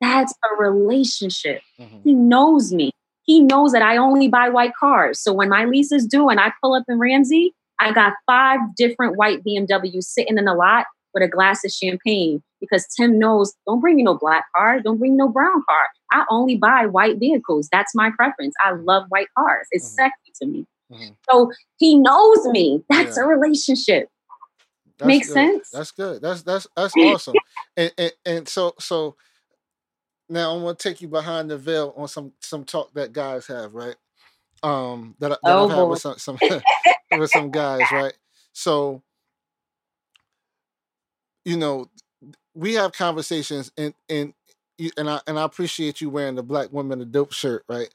That's a relationship. Mm-hmm. He knows me. He knows that I only buy white cars. So when my lease is due and I pull up in Ramsey, I got five different white BMWs sitting in the lot with a glass of champagne because Tim knows don't bring me no black car, don't bring no brown car. I only buy white vehicles. That's my preference. I love white cars. It's mm-hmm. sexy to me. Mm-hmm. So he knows me. That's yeah. a relationship. That's Makes good. sense. That's good. That's that's that's awesome. and, and and so so now I'm gonna take you behind the veil on some some talk that guys have, right? Um, that, that oh, I've had with some some with some guys, right? So, you know, we have conversations, and and and I and I appreciate you wearing the black woman a dope shirt, right?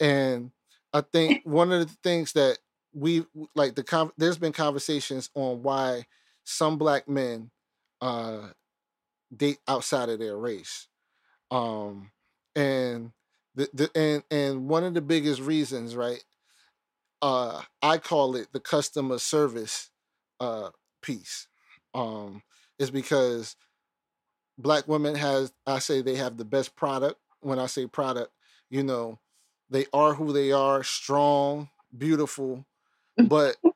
And I think one of the things that we like the there's been conversations on why some black men uh date outside of their race um, and the, the and and one of the biggest reasons, right? Uh, I call it the customer service uh piece. Um, is because black women has I say they have the best product. When I say product, you know, they are who they are, strong, beautiful, but mm-hmm.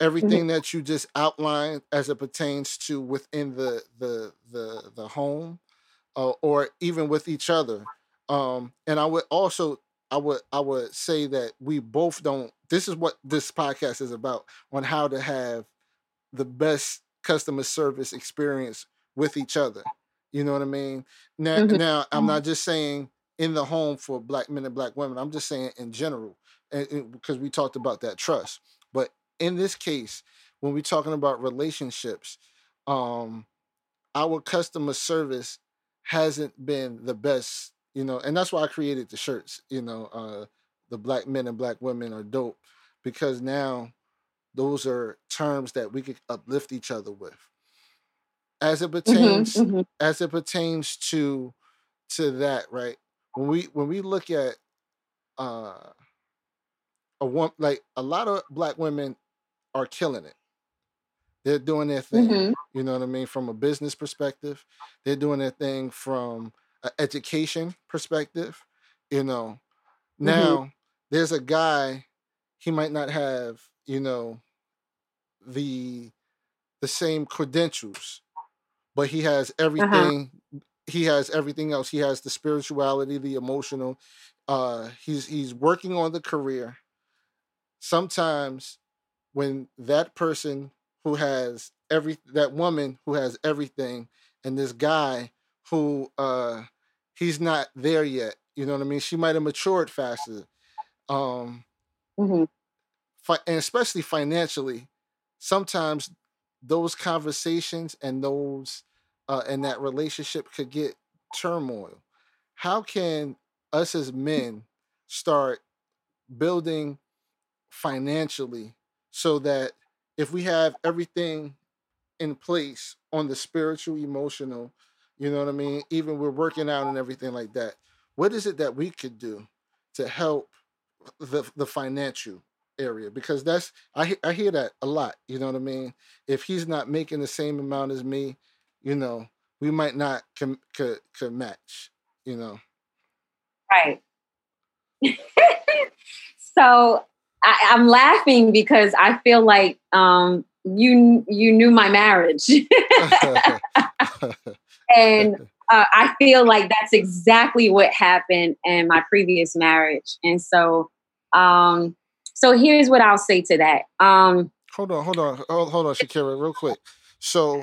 everything that you just outlined as it pertains to within the the the the home uh, or even with each other. Um, and I would also I would I would say that we both don't. This is what this podcast is about on how to have the best customer service experience with each other. You know what I mean? Now, mm-hmm. now I'm not just saying in the home for black men and black women. I'm just saying in general, and, because we talked about that trust. But in this case, when we're talking about relationships, um, our customer service hasn't been the best, you know, and that's why I created the shirts, you know, uh the black men and black women are dope because now those are terms that we could uplift each other with. As it mm-hmm, pertains mm-hmm, mm-hmm. as it pertains to to that, right? When we when we look at uh a one like a lot of black women are killing it they're doing their thing. Mm-hmm. You know what I mean? From a business perspective, they're doing their thing from an education perspective. You know, mm-hmm. now mm-hmm. there's a guy, he might not have, you know, the the same credentials, but he has uh-huh. everything. Uh-huh. He has everything else. He has the spirituality, the emotional. Uh, he's he's working on the career. Sometimes when that person who has every that woman who has everything and this guy who uh he's not there yet you know what i mean she might have matured faster um mm-hmm. fi- and especially financially sometimes those conversations and those uh and that relationship could get turmoil how can us as men start building financially so that if we have everything in place on the spiritual, emotional, you know what I mean? Even we're working out and everything like that. What is it that we could do to help the the financial area because that's I I hear that a lot. You know what I mean? If he's not making the same amount as me, you know, we might not com- could could match. You know. Right. so I, I'm laughing because I feel like um, you you knew my marriage, and uh, I feel like that's exactly what happened in my previous marriage. And so, um, so here's what I'll say to that. Um, hold on, hold on, hold, hold on, Shakira, real quick. So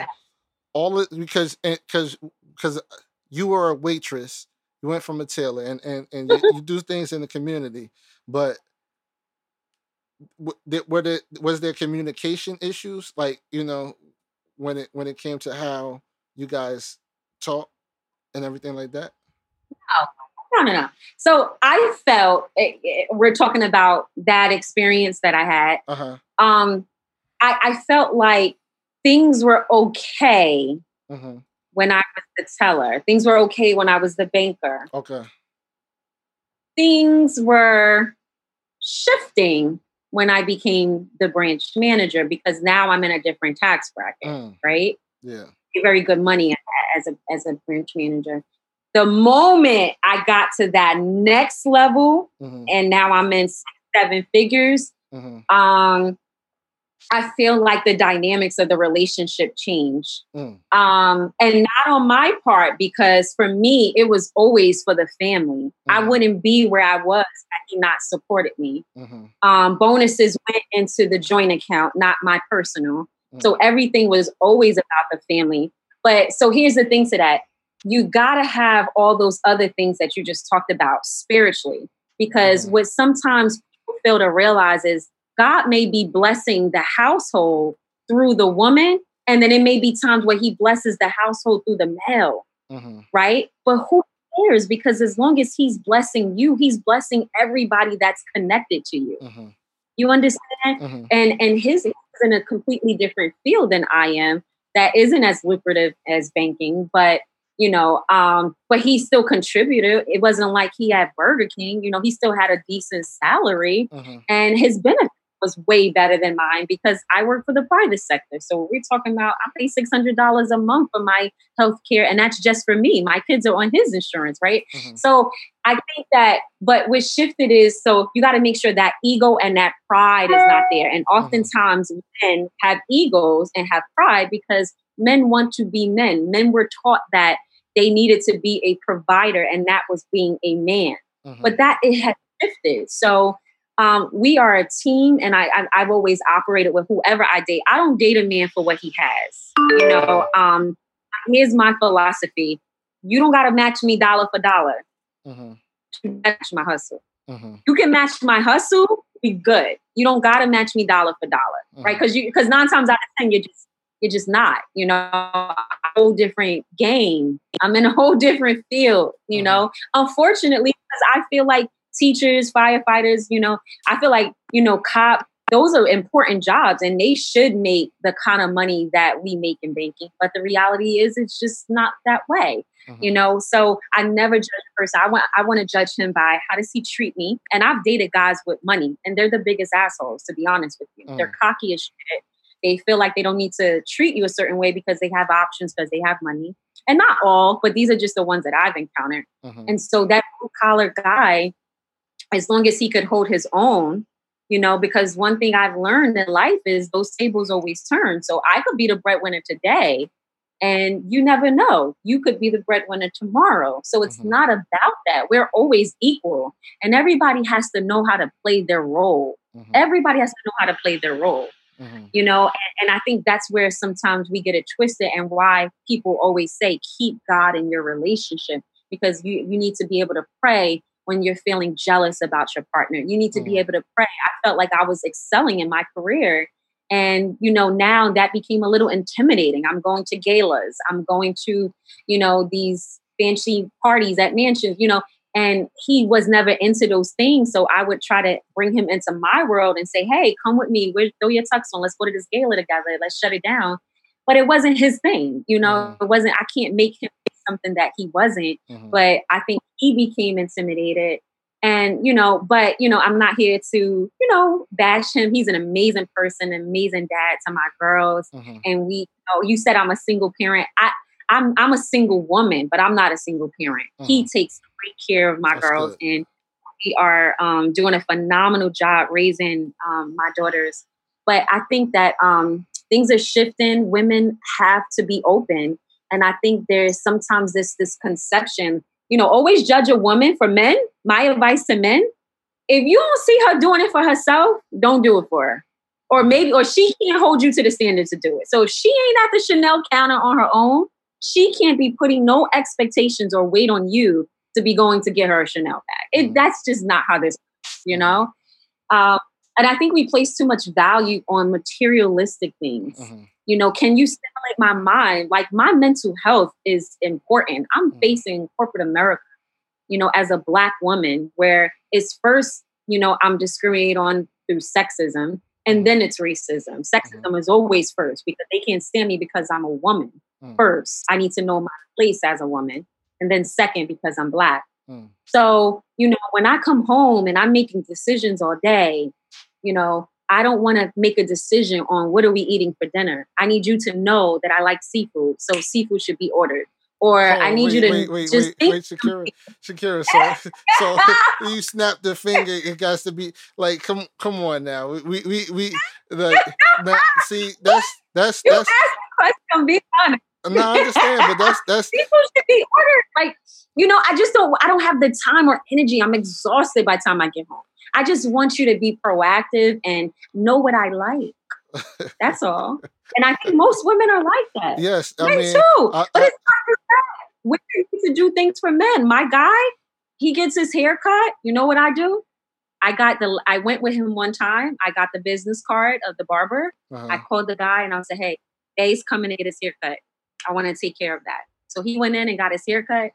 all it because because because you were a waitress, you went from a tailor, and and and you, you do things in the community, but were there was there communication issues like you know when it when it came to how you guys talk and everything like that no, no, no. So I felt eh, eh, we're talking about that experience that I had. uh-huh Um, I, I felt like things were okay hmm when I was the teller. Things were okay when I was the banker. okay Things were shifting when I became the branch manager because now I'm in a different tax bracket, Mm, right? yeah Very good money as a as a branch manager. The moment I got to that next level, hmm and now I'm in seven figures, hmm um, I feel like the dynamics of the relationship change. mm, Um, and not on my part, because for me, it was always for the family. I Mhm. wouldn't be where I was had he not supported me. hmm Um, bonuses went into the joint account, not my personal. So everything was always about the family. But so here's the thing to that you got to have all those other things that you just talked about spiritually, because Mhm. what sometimes people fail to realize is God may be blessing the household through the woman, and then it may be times where He blesses the household through the male, hmm right? But who cares? Because as long as He's blessing you, He's blessing everybody that's connected to you. hmm You understand? hmm and and his is in a completely different field than I am that isn't as lucrative as banking but you know um but he still contributed it wasn't like he had Burger King you know he still had a decent salary hmm and his benefit was way better than mine because I work for the private sector so we're talking about I pay $600 a month for my health care and that's just for me my kids are on his insurance right hmm so I think that, but what shifted is so you got to make sure that ego and that pride is not there. And oftentimes men have egos and have pride because men want to be men. Men were taught that they needed to be a provider, and that was being a man. hmm But that it has shifted. So um, we are a team, and I, I I've always operated with whoever I date. I don't date a man for what he has. You know, um, here's my philosophy: you don't got to match me dollar for dollar hmm match my hustle. hmm You can match my hustle, be good. You don't gotta match me dollar for dollar, right? Because you because nine times out of ten, you're just you're just not. You know, a whole different game. I'm in a whole different field. You Mhm. know, unfortunately, because I feel like teachers, firefighters, you know, I feel like you know, cop. Those are important jobs, and they should make the kind of money that we make in banking. But the reality is, it's just not that way hmm you know? So i never judge a person. I want i want to judge him by how does he treat me? And i've dated guys with money and they're the biggest assholes to be honest with you. They're cocky as shit. They feel like they don't need to treat you a certain way because they have options because they have money. And not all but these are just the ones that i've encountered. Hmm and so that blue collar guy as long as he could hold his own you know because one thing i've learned in life is those tables always turn. So i could be the breadwinner today and you never know. You could be the breadwinner tomorrow. So it's Mhm. not about that. We're always equal and everybody has to know how to play their role. Hmm everybody has to know how to play their role hmm you know and, and i think that's where sometimes we get it twisted and why people always say keep god in your relationship because you you need to be able to pray when you're feeling jealous about your partner. You need to be Mhm. able to pray. I felt like i was excelling in my career. And you know now that became a little intimidating. I'm going to galas. I'm going to you know these fancy parties at mansions you know and he was never into those things. So i would try to bring him into my world and say hey come with me. We're, throw your tux on. Let's go to this gala together. Let's shut it down. But it wasn't his thing you know? It wasn't i can't make him something that he wasn't hmm but I think he became intimidated. And, you know, but, you know, I'm not here to, you know, bash him. He's an amazing person, amazing dad to my girls. Mm-hmm. And we, you, know, you said I'm a single parent. I, I'm, I'm a single woman, but I'm not a single parent. Mm-hmm. He takes great care of my That's girls good. and we are um, doing a phenomenal job raising um, my daughters. But I think that um, things are shifting. Women have to be open. And I think there's sometimes this this conception you know, always judge a woman for men. My advice to men, if you don't see her doing it for herself, don't do it for her. Or maybe, or she can't hold you to the standard to do it. So if she ain't at the Chanel counter on her own, she can't be putting no expectations or weight on you to be going to get her a Chanel bag. It, mm-hmm. That's just not how this, works, you know. Um, and I think we place too much value on materialistic things. Mm-hmm. You know, can you stimulate my mind? Like my mental health is important. I'm mm-hmm. facing corporate America, you know, as a black woman, where it's first, you know, I'm discriminated on through sexism and then it's racism. Sexism mm-hmm. is always first because they can't stand me because I'm a woman. Mm. First, I need to know my place as a woman. And then second, because I'm black. Mm. So, you know, when I come home and I'm making decisions all day, you know, I don't want to make a decision on what are we eating for dinner. I need you to know that I like seafood, so seafood should be ordered. Or oh, I need wait, you to wait, wait, just wait, wait, Shakira, Shakira. So, so you snap the finger. It has to be like, come, come on now. We, we, we, like, see, that's that's you that's. Ask question, be honest. No, I understand, but that's that's people should be ordered. Like, you know, I just don't. I don't have the time or energy. I'm exhausted by the time I get home. I just want you to be proactive and know what I like. That's all. and I think most women are like that. Yes, I men mean, too. I, but it's not for that. Women need to do things for men. My guy, he gets his hair cut. You know what I do? I got the. I went with him one time. I got the business card of the barber. Uh-huh. I called the guy and I said, "Hey, Dave's coming to get his haircut. I want to take care of that." So he went in and got his hair cut,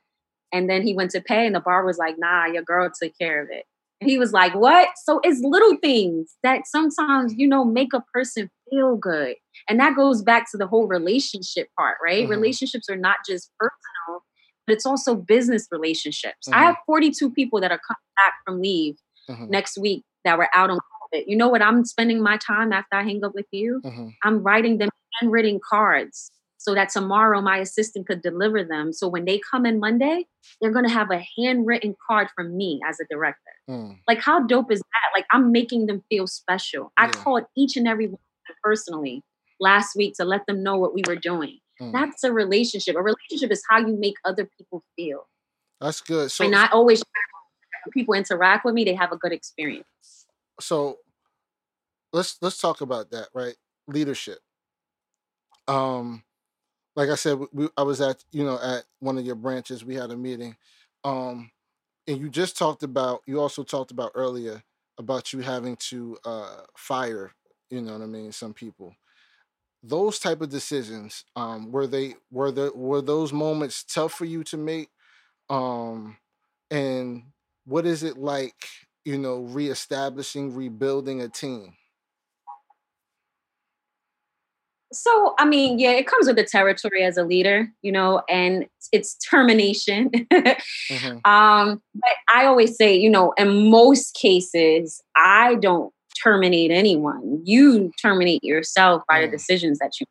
and then he went to pay, and the barber was like, "Nah, your girl took care of it." He was like, What? So it's little things that sometimes, you know, make a person feel good. And that goes back to the whole relationship part, right? Mm-hmm. Relationships are not just personal, but it's also business relationships. Mm-hmm. I have 42 people that are coming back from leave mm-hmm. next week that were out on COVID. You know what I'm spending my time after I hang up with you? Mm-hmm. I'm writing them handwritten cards so that tomorrow my assistant could deliver them. So when they come in Monday, they're going to have a handwritten card from me as a director. Mm. Like, how dope is that? Like, I'm making them feel special. Yeah. I called each and every one personally last week to let them know what we were doing. Mm. That's a relationship. A relationship is how you make other people feel. That's good. So, and I always people interact with me, they have a good experience. So, let's let's talk about that, right? Leadership. Um, like I said, we, I was at you know at one of your branches. We had a meeting, um, and you just talked about. You also talked about earlier about you having to uh, fire. You know what I mean? Some people. Those type of decisions, um, were they were the were those moments tough for you to make? Um, and what is it like? You know, reestablishing, rebuilding a team. So, I mean, yeah, it comes with the territory as a leader, you know, and it's termination. mm-hmm. um, but I always say, you know, in most cases, I don't terminate anyone. You terminate yourself by mm. the decisions that you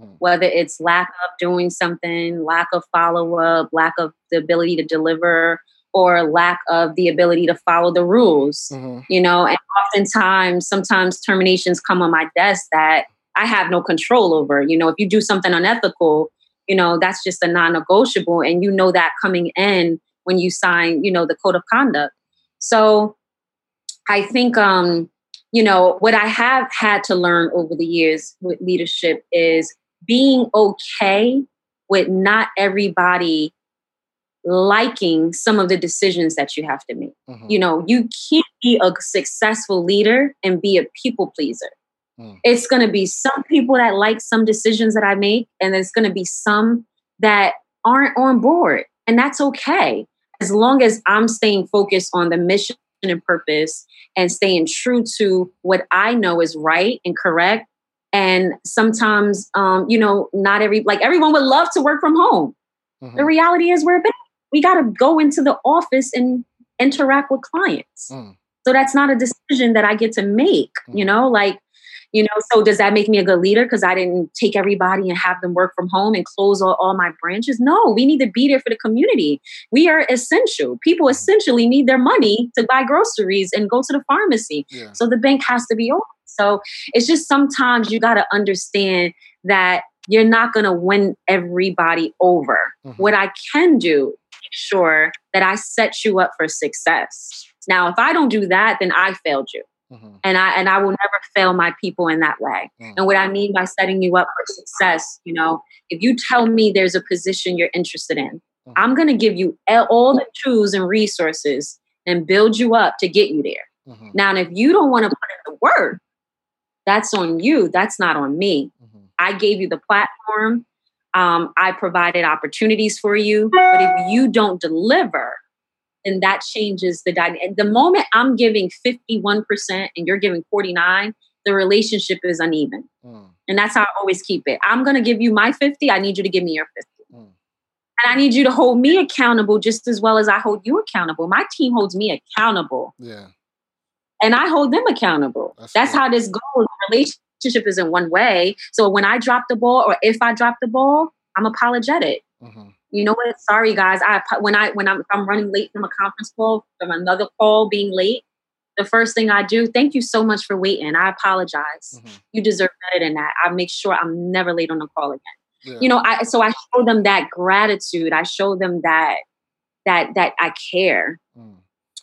mm. whether it's lack of doing something, lack of follow up, lack of the ability to deliver, or lack of the ability to follow the rules. Mm-hmm. You know, and oftentimes, sometimes terminations come on my desk that I have no control over. You know, if you do something unethical, you know, that's just a non-negotiable. And you know that coming in when you sign, you know, the code of conduct. So I think um, you know, what I have had to learn over the years with leadership is being okay with not everybody liking some of the decisions that you have to make. Mm-hmm. You know, you can't be a successful leader and be a people pleaser. Mm. It's going to be some people that like some decisions that I make, and there's going to be some that aren't on board. And that's okay. As long as I'm staying focused on the mission and purpose and staying true to what I know is right and correct. And sometimes, um, you know, not every, like everyone would love to work from home. Mm-hmm. The reality is we're we got to go into the office and interact with clients. Mm. So that's not a decision that I get to make, you Mhm. know, like, you know, so does that make me a good leader because I didn't take everybody and have them work from home and close all, all my branches? No, we need to be there for the community. We are essential. People Mhm. essentially need their money to buy groceries and go to the pharmacy. Yeah. So the bank has to be open. So it's just sometimes you got to understand that you're not going to win everybody over. Mhm. What I can do, make sure that I set you up for success. Now, if I don't do that, then I failed you. Mhm. And I and I will never fail my people in that way. Mm. And what I mean by setting you up for success, you know, if you tell me there's a position you're interested in, Mhm. I'm going to give you all- the tools and resources and build you up to get you there. Mhm. Now, and if you don't want to put in the work, that's on you. That's not on me. Mhm. I gave you the platform. Um, I provided opportunities for you. But if you don't deliver, then that changes the dynamic. The moment I'm giving 51% and you're giving 49, the relationship is uneven. Mm. And that's how I always keep it. I'm going to give you my 50. I need you to give me your 50. Mm. And I need you to hold me accountable just as well as I hold you accountable. My team holds me accountable Yeah. and I hold them accountable. That's That's, good. how this goes. Relationship isn't one way. So when I drop the ball or if I drop the ball, I'm apologetic. Mhm. You know what? Sorry, guys. I when I when I'm I'm running late from a conference call from another call being late. The first thing I do, thank you so much for waiting. I apologize. Mhm. You deserve better than that. I make sure I'm never late on a call again Yeah. you know i so i show them that gratitude i show them that that that i care Mm.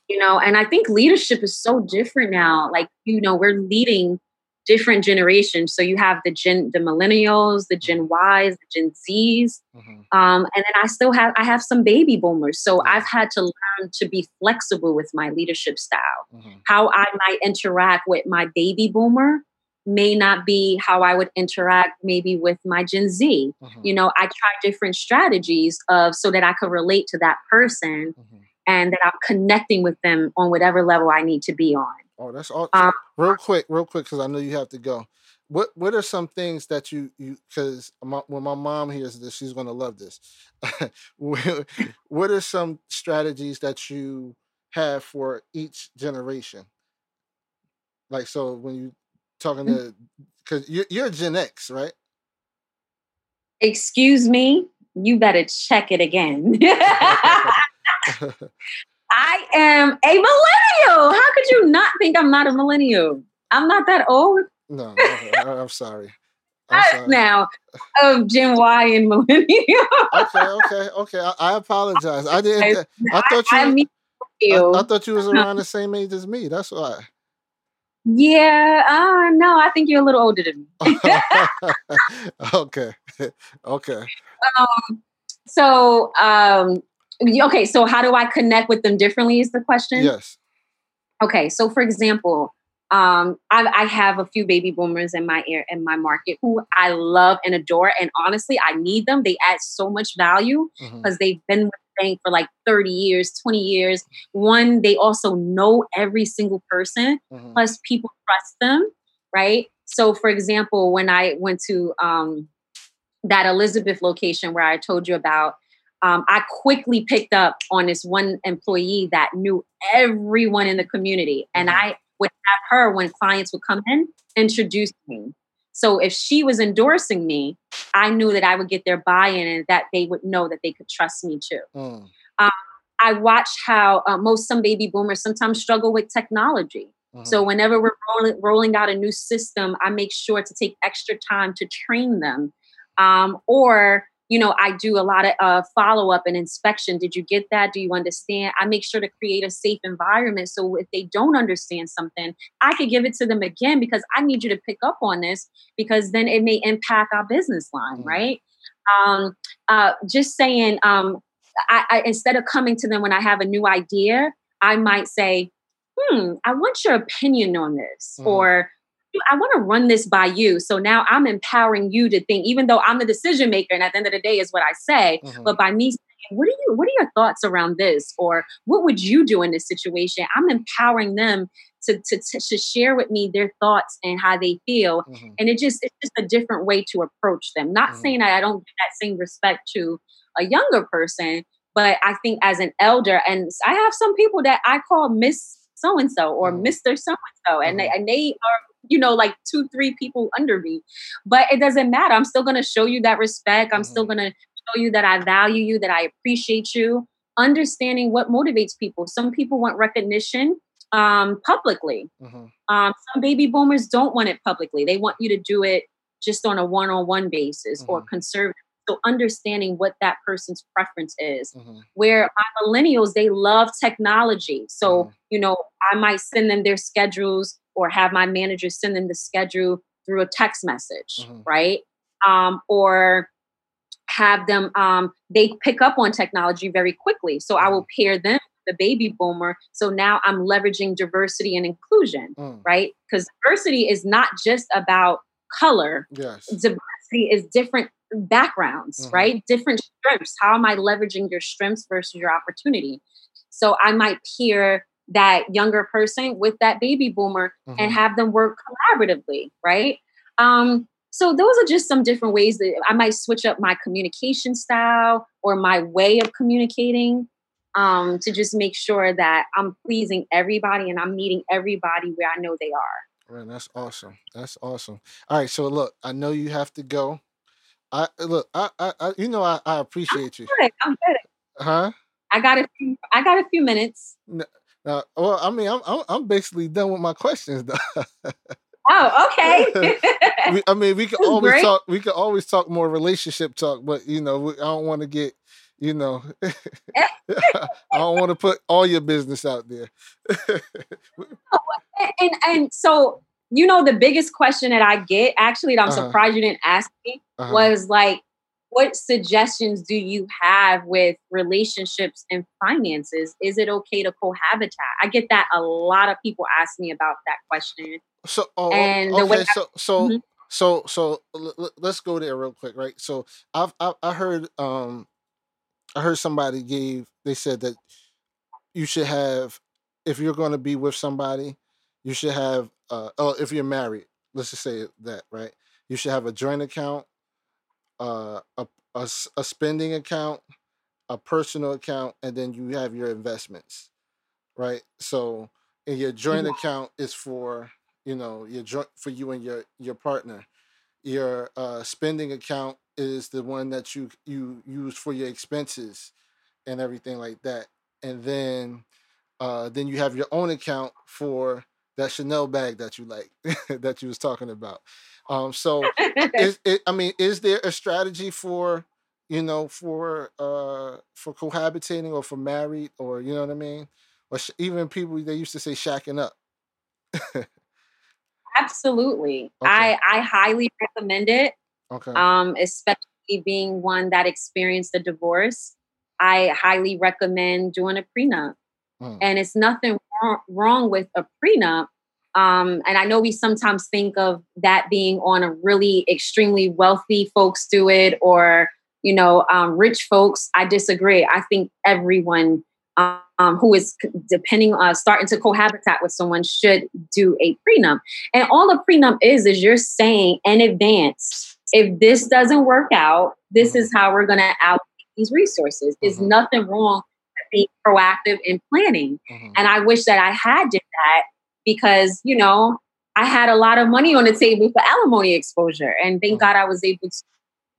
you know and i think leadership is so different now like you know we're leading different generations so you have the gen the millennials the gen y's the gen z's Mhm. um, and then i still have i have some baby boomers so Yeah. i've had to learn to be flexible with my leadership style Mhm. how I might interact with my baby boomer may not be how I would interact maybe with my Gen Z. Mhm. You know, I try different strategies of so that I could relate to that person Mhm. and that I'm connecting with them on whatever level I need to be on. Oh, that's all. Um, real quick, real quick, because I know you have to go. What What are some things that you you because when my mom hears this, she's gonna love this. what what are some strategies that you have for each generation? Like so, when you talking Mm. to because you're, you're Gen X, right? Excuse me, you better check it again. I am a millennial. How could you not think I'm not a millennial? I'm not that old. no, I- I'm sorry. I'm sorry. now of Gen Y and millennial. Okay, okay, okay. I, I apologize. I didn't. I thought you. I mean, I. I thought you was around the same age as me. That's why. yeah, uh, no, I think you're a little older than me. okay. Okay. Um, so, um, okay, so how do I connect with them differently? Is the question? Yes. Okay, so for example, um, I, I have a few baby boomers in my ear in my market who I love and adore, and honestly, I need them. They add so much value because they've been with the bank for like 30 years, 20 years. One, they also know every single person. Mhm. plus people trust them, right? So, for example, when I went to um, that Elizabeth location where I told you about, um, I quickly picked up on this one employee that knew everyone in the community, and Mhm. I would have her when clients would come in introduce me. So if she was endorsing me, I knew that I would get their buy-in and that they would know that they could trust me too. Mm. I watch how uh, most some baby boomers sometimes struggle with technology. So Mhm. whenever we're rolling, rolling out a new system, I make sure to take extra time to train them. Um, or, you know, I do a lot of uh, follow up and inspection. Did you get that? Do you understand? I make sure to create a safe environment. So if they don't understand something, I could give it to them again because I need you to pick up on this because then it may impact our business line, Mhm. right? Um, uh, just saying, um, I, I, instead of coming to them when I have a new idea, I might say, hmm, I want your opinion on this. Mhm. Or I want to run this by you. So now I'm empowering you to think, even though I'm the decision maker, and at the end of the day is what I say, Mhm. but by me saying, what are you, what are your thoughts around this? Or what would you do in this situation? I'm empowering them to, to, to, share with me their thoughts and how they feel. Mhm. And it just it's just a different way to approach them. Not Mhm. saying that I don't give that same respect to a younger person, But I think as an elder, and I have some people that I call Miss so and so or Mr. So and so, and they and they are you know like two three people under me, but it doesn't matter. I'm still gonna show you that respect. I'm still gonna show you that I value you, that I appreciate you. Understanding what motivates people. Some people want recognition um, publicly. Mhm. Um, some baby boomers don't want it publicly. They want you to do it just on a one-on-one basis or conservative. So understanding what that person's preference is. Mhm. Where my millennials, they love technology. So, you know, I might send them their schedules or have my manager send them the schedule through a text message, Mhm. right? Um, or have them um, they pick up on technology very quickly. So I will pair them the baby boomer. So now I'm leveraging diversity and inclusion, Mm. right? Because diversity is not just about color. Yes. Diversity is different backgrounds, Mhm. right? Different strengths. How am I leveraging your strengths versus your opportunity? So I might pair that younger person with that baby boomer and Mhm. have them work collaboratively, right? Um, so those are just some different ways that I might switch up my communication style or my way of communicating um, to just make sure that I'm pleasing everybody and I'm meeting everybody where I know they are. Man, that's awesome. That's awesome. All right, so look, I know you have to go. I look, I, I, I you know, I, I appreciate you, Good, I'm good. huh? I got a few. I got a few minutes. Now, well, I mean, I'm, I'm, I'm basically done with my questions, though. Oh, okay. we, I mean, we can always great. talk. We can always talk more relationship talk, but you know, we, I don't want to get, you know, I don't want to put all your business out there. and, and and so you know the biggest question that I get actually that I'm Uh-huh. surprised you didn't ask me Uh-huh. was like what suggestions do you have with relationships and finances is it okay to cohabitate i get that a lot of people ask me about that question So, oh, And the okay. I- so, so, Mhm. so, so, l- l- let's go there real quick, right? So, I've, I, I heard, um, I heard somebody gave. They said that you should have, if you're going to be with somebody, you should have. Uh, oh, if you're married, let's just say that, right? You should have a joint account, uh, a, a a spending account, a personal account, and then you have your investments, right? So, and your joint account is for you know your joint for you and your your partner. Your uh spending account is the one that you you use for your expenses and everything like that. And then uh then you have your own account for that chanel bag that you like that you was talking about um so is it i mean is there a strategy for you know for uh for cohabitating or for married or you know what i mean or sh- even people they used to say shacking up absolutely Okay. i i highly recommend it okay um, especially being one that experienced a divorce. I highly recommend doing a prenup. Mm. And it's nothing wrong, wrong with a prenup. Um, and I know we sometimes think of that being on a really extremely wealthy folks do it or, you know, um, rich folks. I disagree. I think everyone um, who is depending on starting to cohabitate with someone should do a prenup. And all a prenup is, is you're saying in advance, if this doesn't work out, this is how we're going to allocate these resources. There's Mhm. nothing wrong with being proactive in planning. Mhm. And I wish that I had did that because, you know, I had a lot of money on the table for alimony exposure. And thank Mhm. God I was able to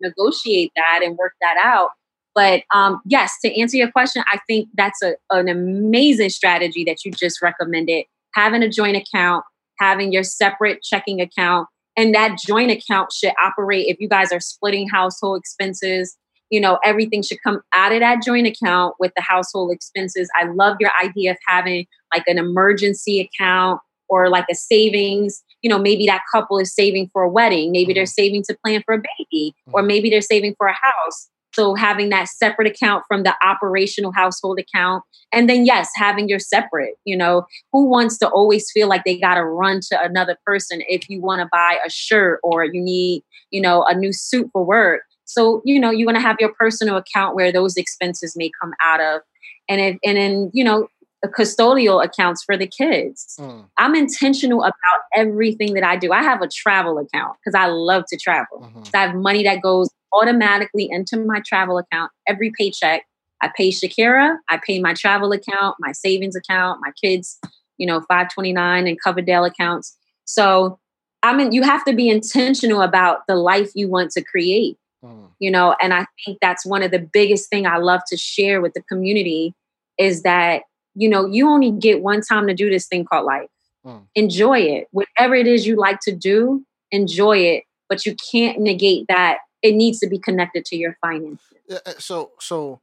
negotiate that and work that out. But um, yes, to answer your question, I think that's a, an amazing strategy that you just recommended. Having a joint account, having your separate checking account, and that joint account should operate if you guys are splitting household expenses. You know, everything should come out of that joint account with the household expenses. I love your idea of having like an emergency account or like a savings. You know, maybe that couple is saving for a wedding, maybe they're saving to plan for a baby, or Mhm. maybe they're saving for a house. So having that separate account from the operational household account. And then yes, having your separate, you know, who wants to always feel like they got to run to another person if you want to buy a shirt or you need, you know, a new suit for work. So, you know, you want to have your personal account where those expenses may come out of. And if, and then, you know, custodial accounts for the kids. Mm, I'm intentional about everything that I do. I have a travel account because I love to travel. mhm, So I have money that goes automatically into my travel account every paycheck. I pay Sherkera, I pay my travel account, my savings account, my kids, you know, 529 and Coverdell accounts. So I mean, you have to be intentional about the life you want to create, Mm. you know, and I think that's one of the biggest thing I love to share with the community is that, you know, you only get one time to do this thing called life. Mm. Enjoy it. Whatever it is you like to do, enjoy it, but you can't negate that it needs to be connected to your finances. Uh, so so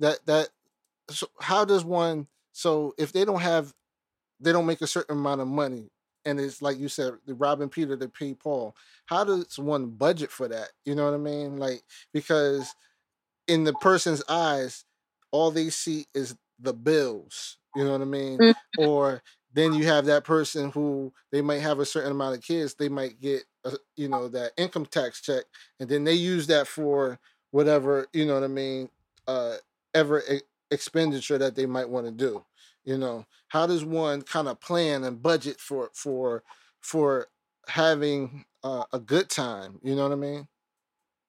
that that so how does one so if they don't have they don't make a certain amount of money and it's like you said the robbing peter to pay paul. How does one budget for that? You know what i mean? Like because in the person's eyes all they see is the bills you know what i mean? Mm. or then you have that person who they might have a certain amount of kids they might get a, you know that income tax check and then they use that for whatever you know what i mean uh ever e- expenditure that they might want to do you know how does one kind of plan and budget for for for having uh, a good time you know what i mean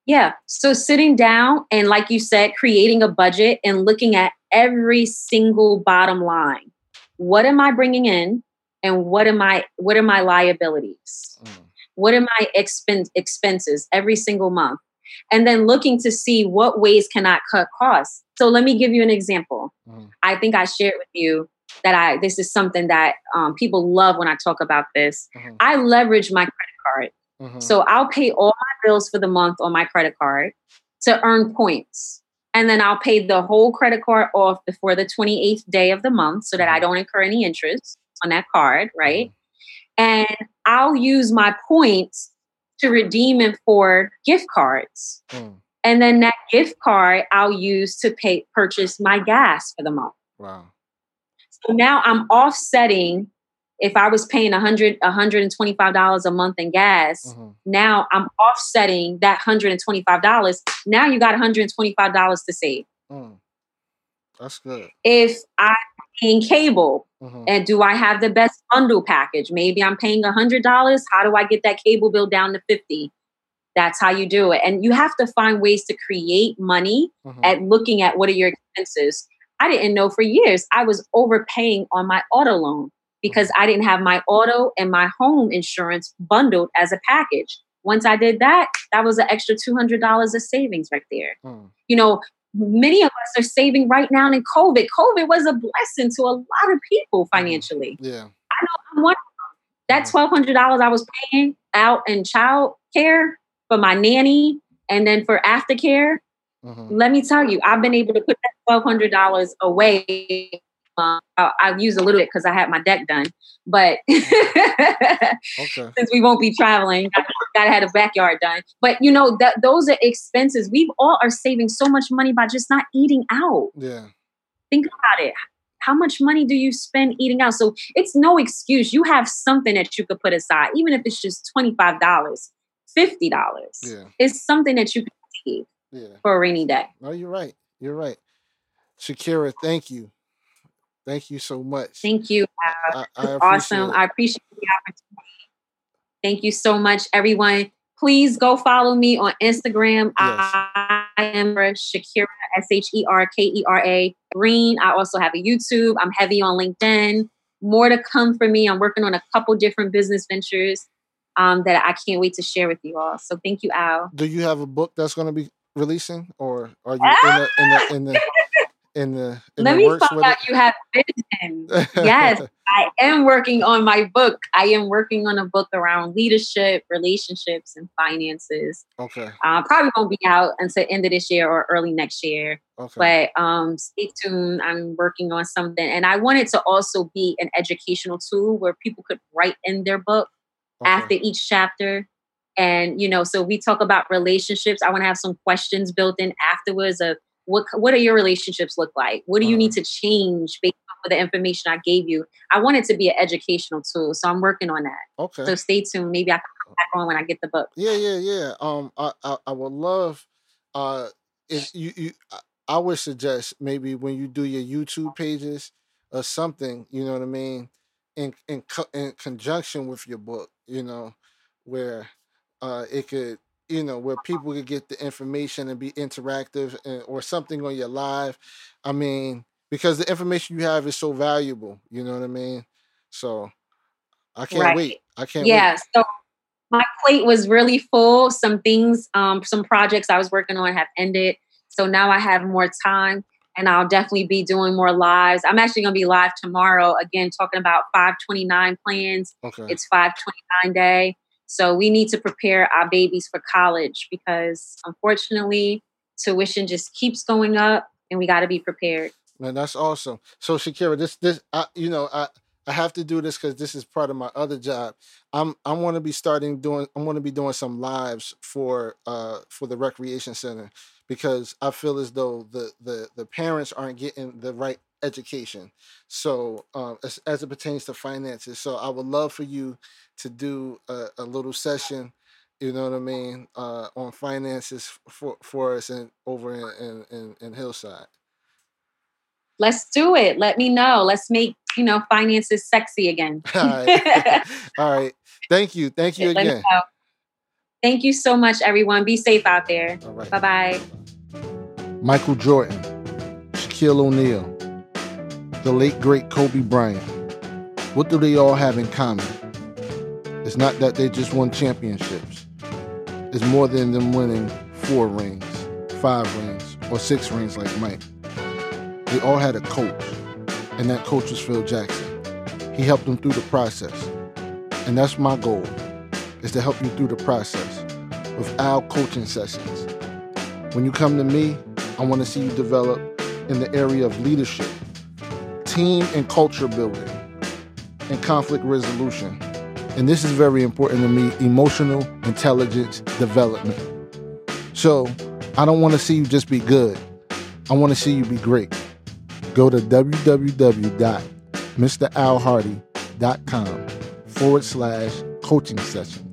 Yeah. So sitting down and, like you said, creating a budget and looking at every single bottom line. What am I bringing in, and what am I? What are my liabilities? Mm, What are my expense expenses every single month? And then looking to see what ways can I cut costs. So let me give you an example. mhm, I think I shared with you that I this is something that um, people love when I talk about this. mhm, I leverage my credit card. mhm, So I'll pay all my bills for the month on my credit card to earn points. And then I'll pay the whole credit card off before the 28th day of the month so that I Mhm. don't incur any interest on that card, right? And I'll use my points to redeem it for gift cards. mm. And then that gift card I'll use to pay purchase my gas for the month. wow So now I'm offsetting if I was paying 100 $125 a month in gas, mhm, now I'm offsetting that $125. Now you got $125 to save. mm. That's good If I'm paying cable Mhm, and do I have the best bundle package? Maybe I'm paying $100. How do I get that cable bill down to 50? That's how you do it. And you have to find ways to create money mhm, at looking at what are your expenses. I didn't know for years I was overpaying on my auto loan because I didn't have my auto and my home insurance bundled as a package. Once I did that, that was an extra $200 of savings right there. mm. You know, many of us are saving right now in COVID. COVID was a blessing to a lot of people financially. yeah I know I'm one of them. That Mhm. $1,200 I was paying out in child care for my nanny and then for aftercare, mhm, let me tell you, I've been able to put that twelve hundred dollars away. Uh, I- I've used a little bit because I had my deck done, but okay since we won't be traveling, gotta have a backyard done. But you know that those are expenses. We all are saving so much money by just not eating out. yeah Think about it. How much money do you spend eating out? So it's no excuse. You have something that you could put aside, even if it's just twenty five dollars, fifty dollars. yeah It's something that you can save yeah for a rainy day. no you're right you're right sherkera thank you thank you so much Thank you. I, awesome. it. I appreciate the opportunity. Thank you so much, everyone. Please go follow me on Instagram. I, I am Sherkera, S H E R K E R A Green. I also have a YouTube. I'm heavy on LinkedIn. More to come for me. I'm working on a couple different business ventures um, that I can't wait to share with you all. So thank you, Al. do you have a book that's going to be releasing or are you in the in the in the in the in Let the me find out you have vision. Yes, I am working on my book. I am working on a book around leadership, relationships, and finances. okay Uh, probably won't be out until end of this year or early next year. okay But um, stay tuned. I'm working on something, and I want it to also be an educational tool where people could write in their book okay. after each chapter. And you know, so we talk about relationships. I want to have some questions built in afterwards of what what do your relationships look like? What do you need to change based on the information I gave you? I want it to be an educational tool, so I'm working on that. okay So stay tuned. Maybe I can come back on when I get the book. Yeah, yeah, yeah. Um, I, I, I would love, uh, if you, you, I- I would suggest maybe when you do your YouTube pages or something, you know what I mean, in in co- in conjunction with your book, you know, where, uh, it could you know where people could get the information and be interactive and, or something on your live. I mean, because the information you have is so valuable. You know what I mean? So I can't Right. wait. I can't wait. yeah wait. so my plate was really full some things um, some projects i was working on have ended so now i have more time and i'll definitely be doing more lives i'm actually going to be live tomorrow again talking about 529 plans Okay. it's 529 day so we need to prepare our babies for college because unfortunately tuition just keeps going up and we got to be prepared Man, that's awesome. So Sherkera, this this I you know, I I have to do this because this is part of my other job. I'm I want to be starting doing I'm going to be doing some lives for uh for the recreation center because I feel as though the the the parents aren't getting the right education. So um as, as it pertains to finances. So I would love for you to do a, a little session you know what I mean, uh, on finances for for us and over in, in, in, Hillside. let's do it let me know let's make you know finances sexy again All right. All right. Thank you. Thank you again. Thank you so much, everyone. Be safe out there. Right. Bye bye. Michael Jordan, Shaquille O'Neal, the late great Kobe Bryant. What do they all have in common? It's not that they just won championships. It's more than them winning four rings, five rings, or six rings like Mike. They all had a coach, and that coach was Phil Jackson. He helped them through the process. And that's my goal, is to help you through the process with our coaching sessions. When you come to me, I want to see you develop in the area of leadership, team and culture building, and conflict resolution. And this is very important to me emotional intelligence development. So I don't want to see you just be good, I want to see you be great. Go to www.mralhardy.com forward slash coaching session.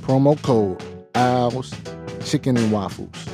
Promo code OWLS Chicken and Waffles.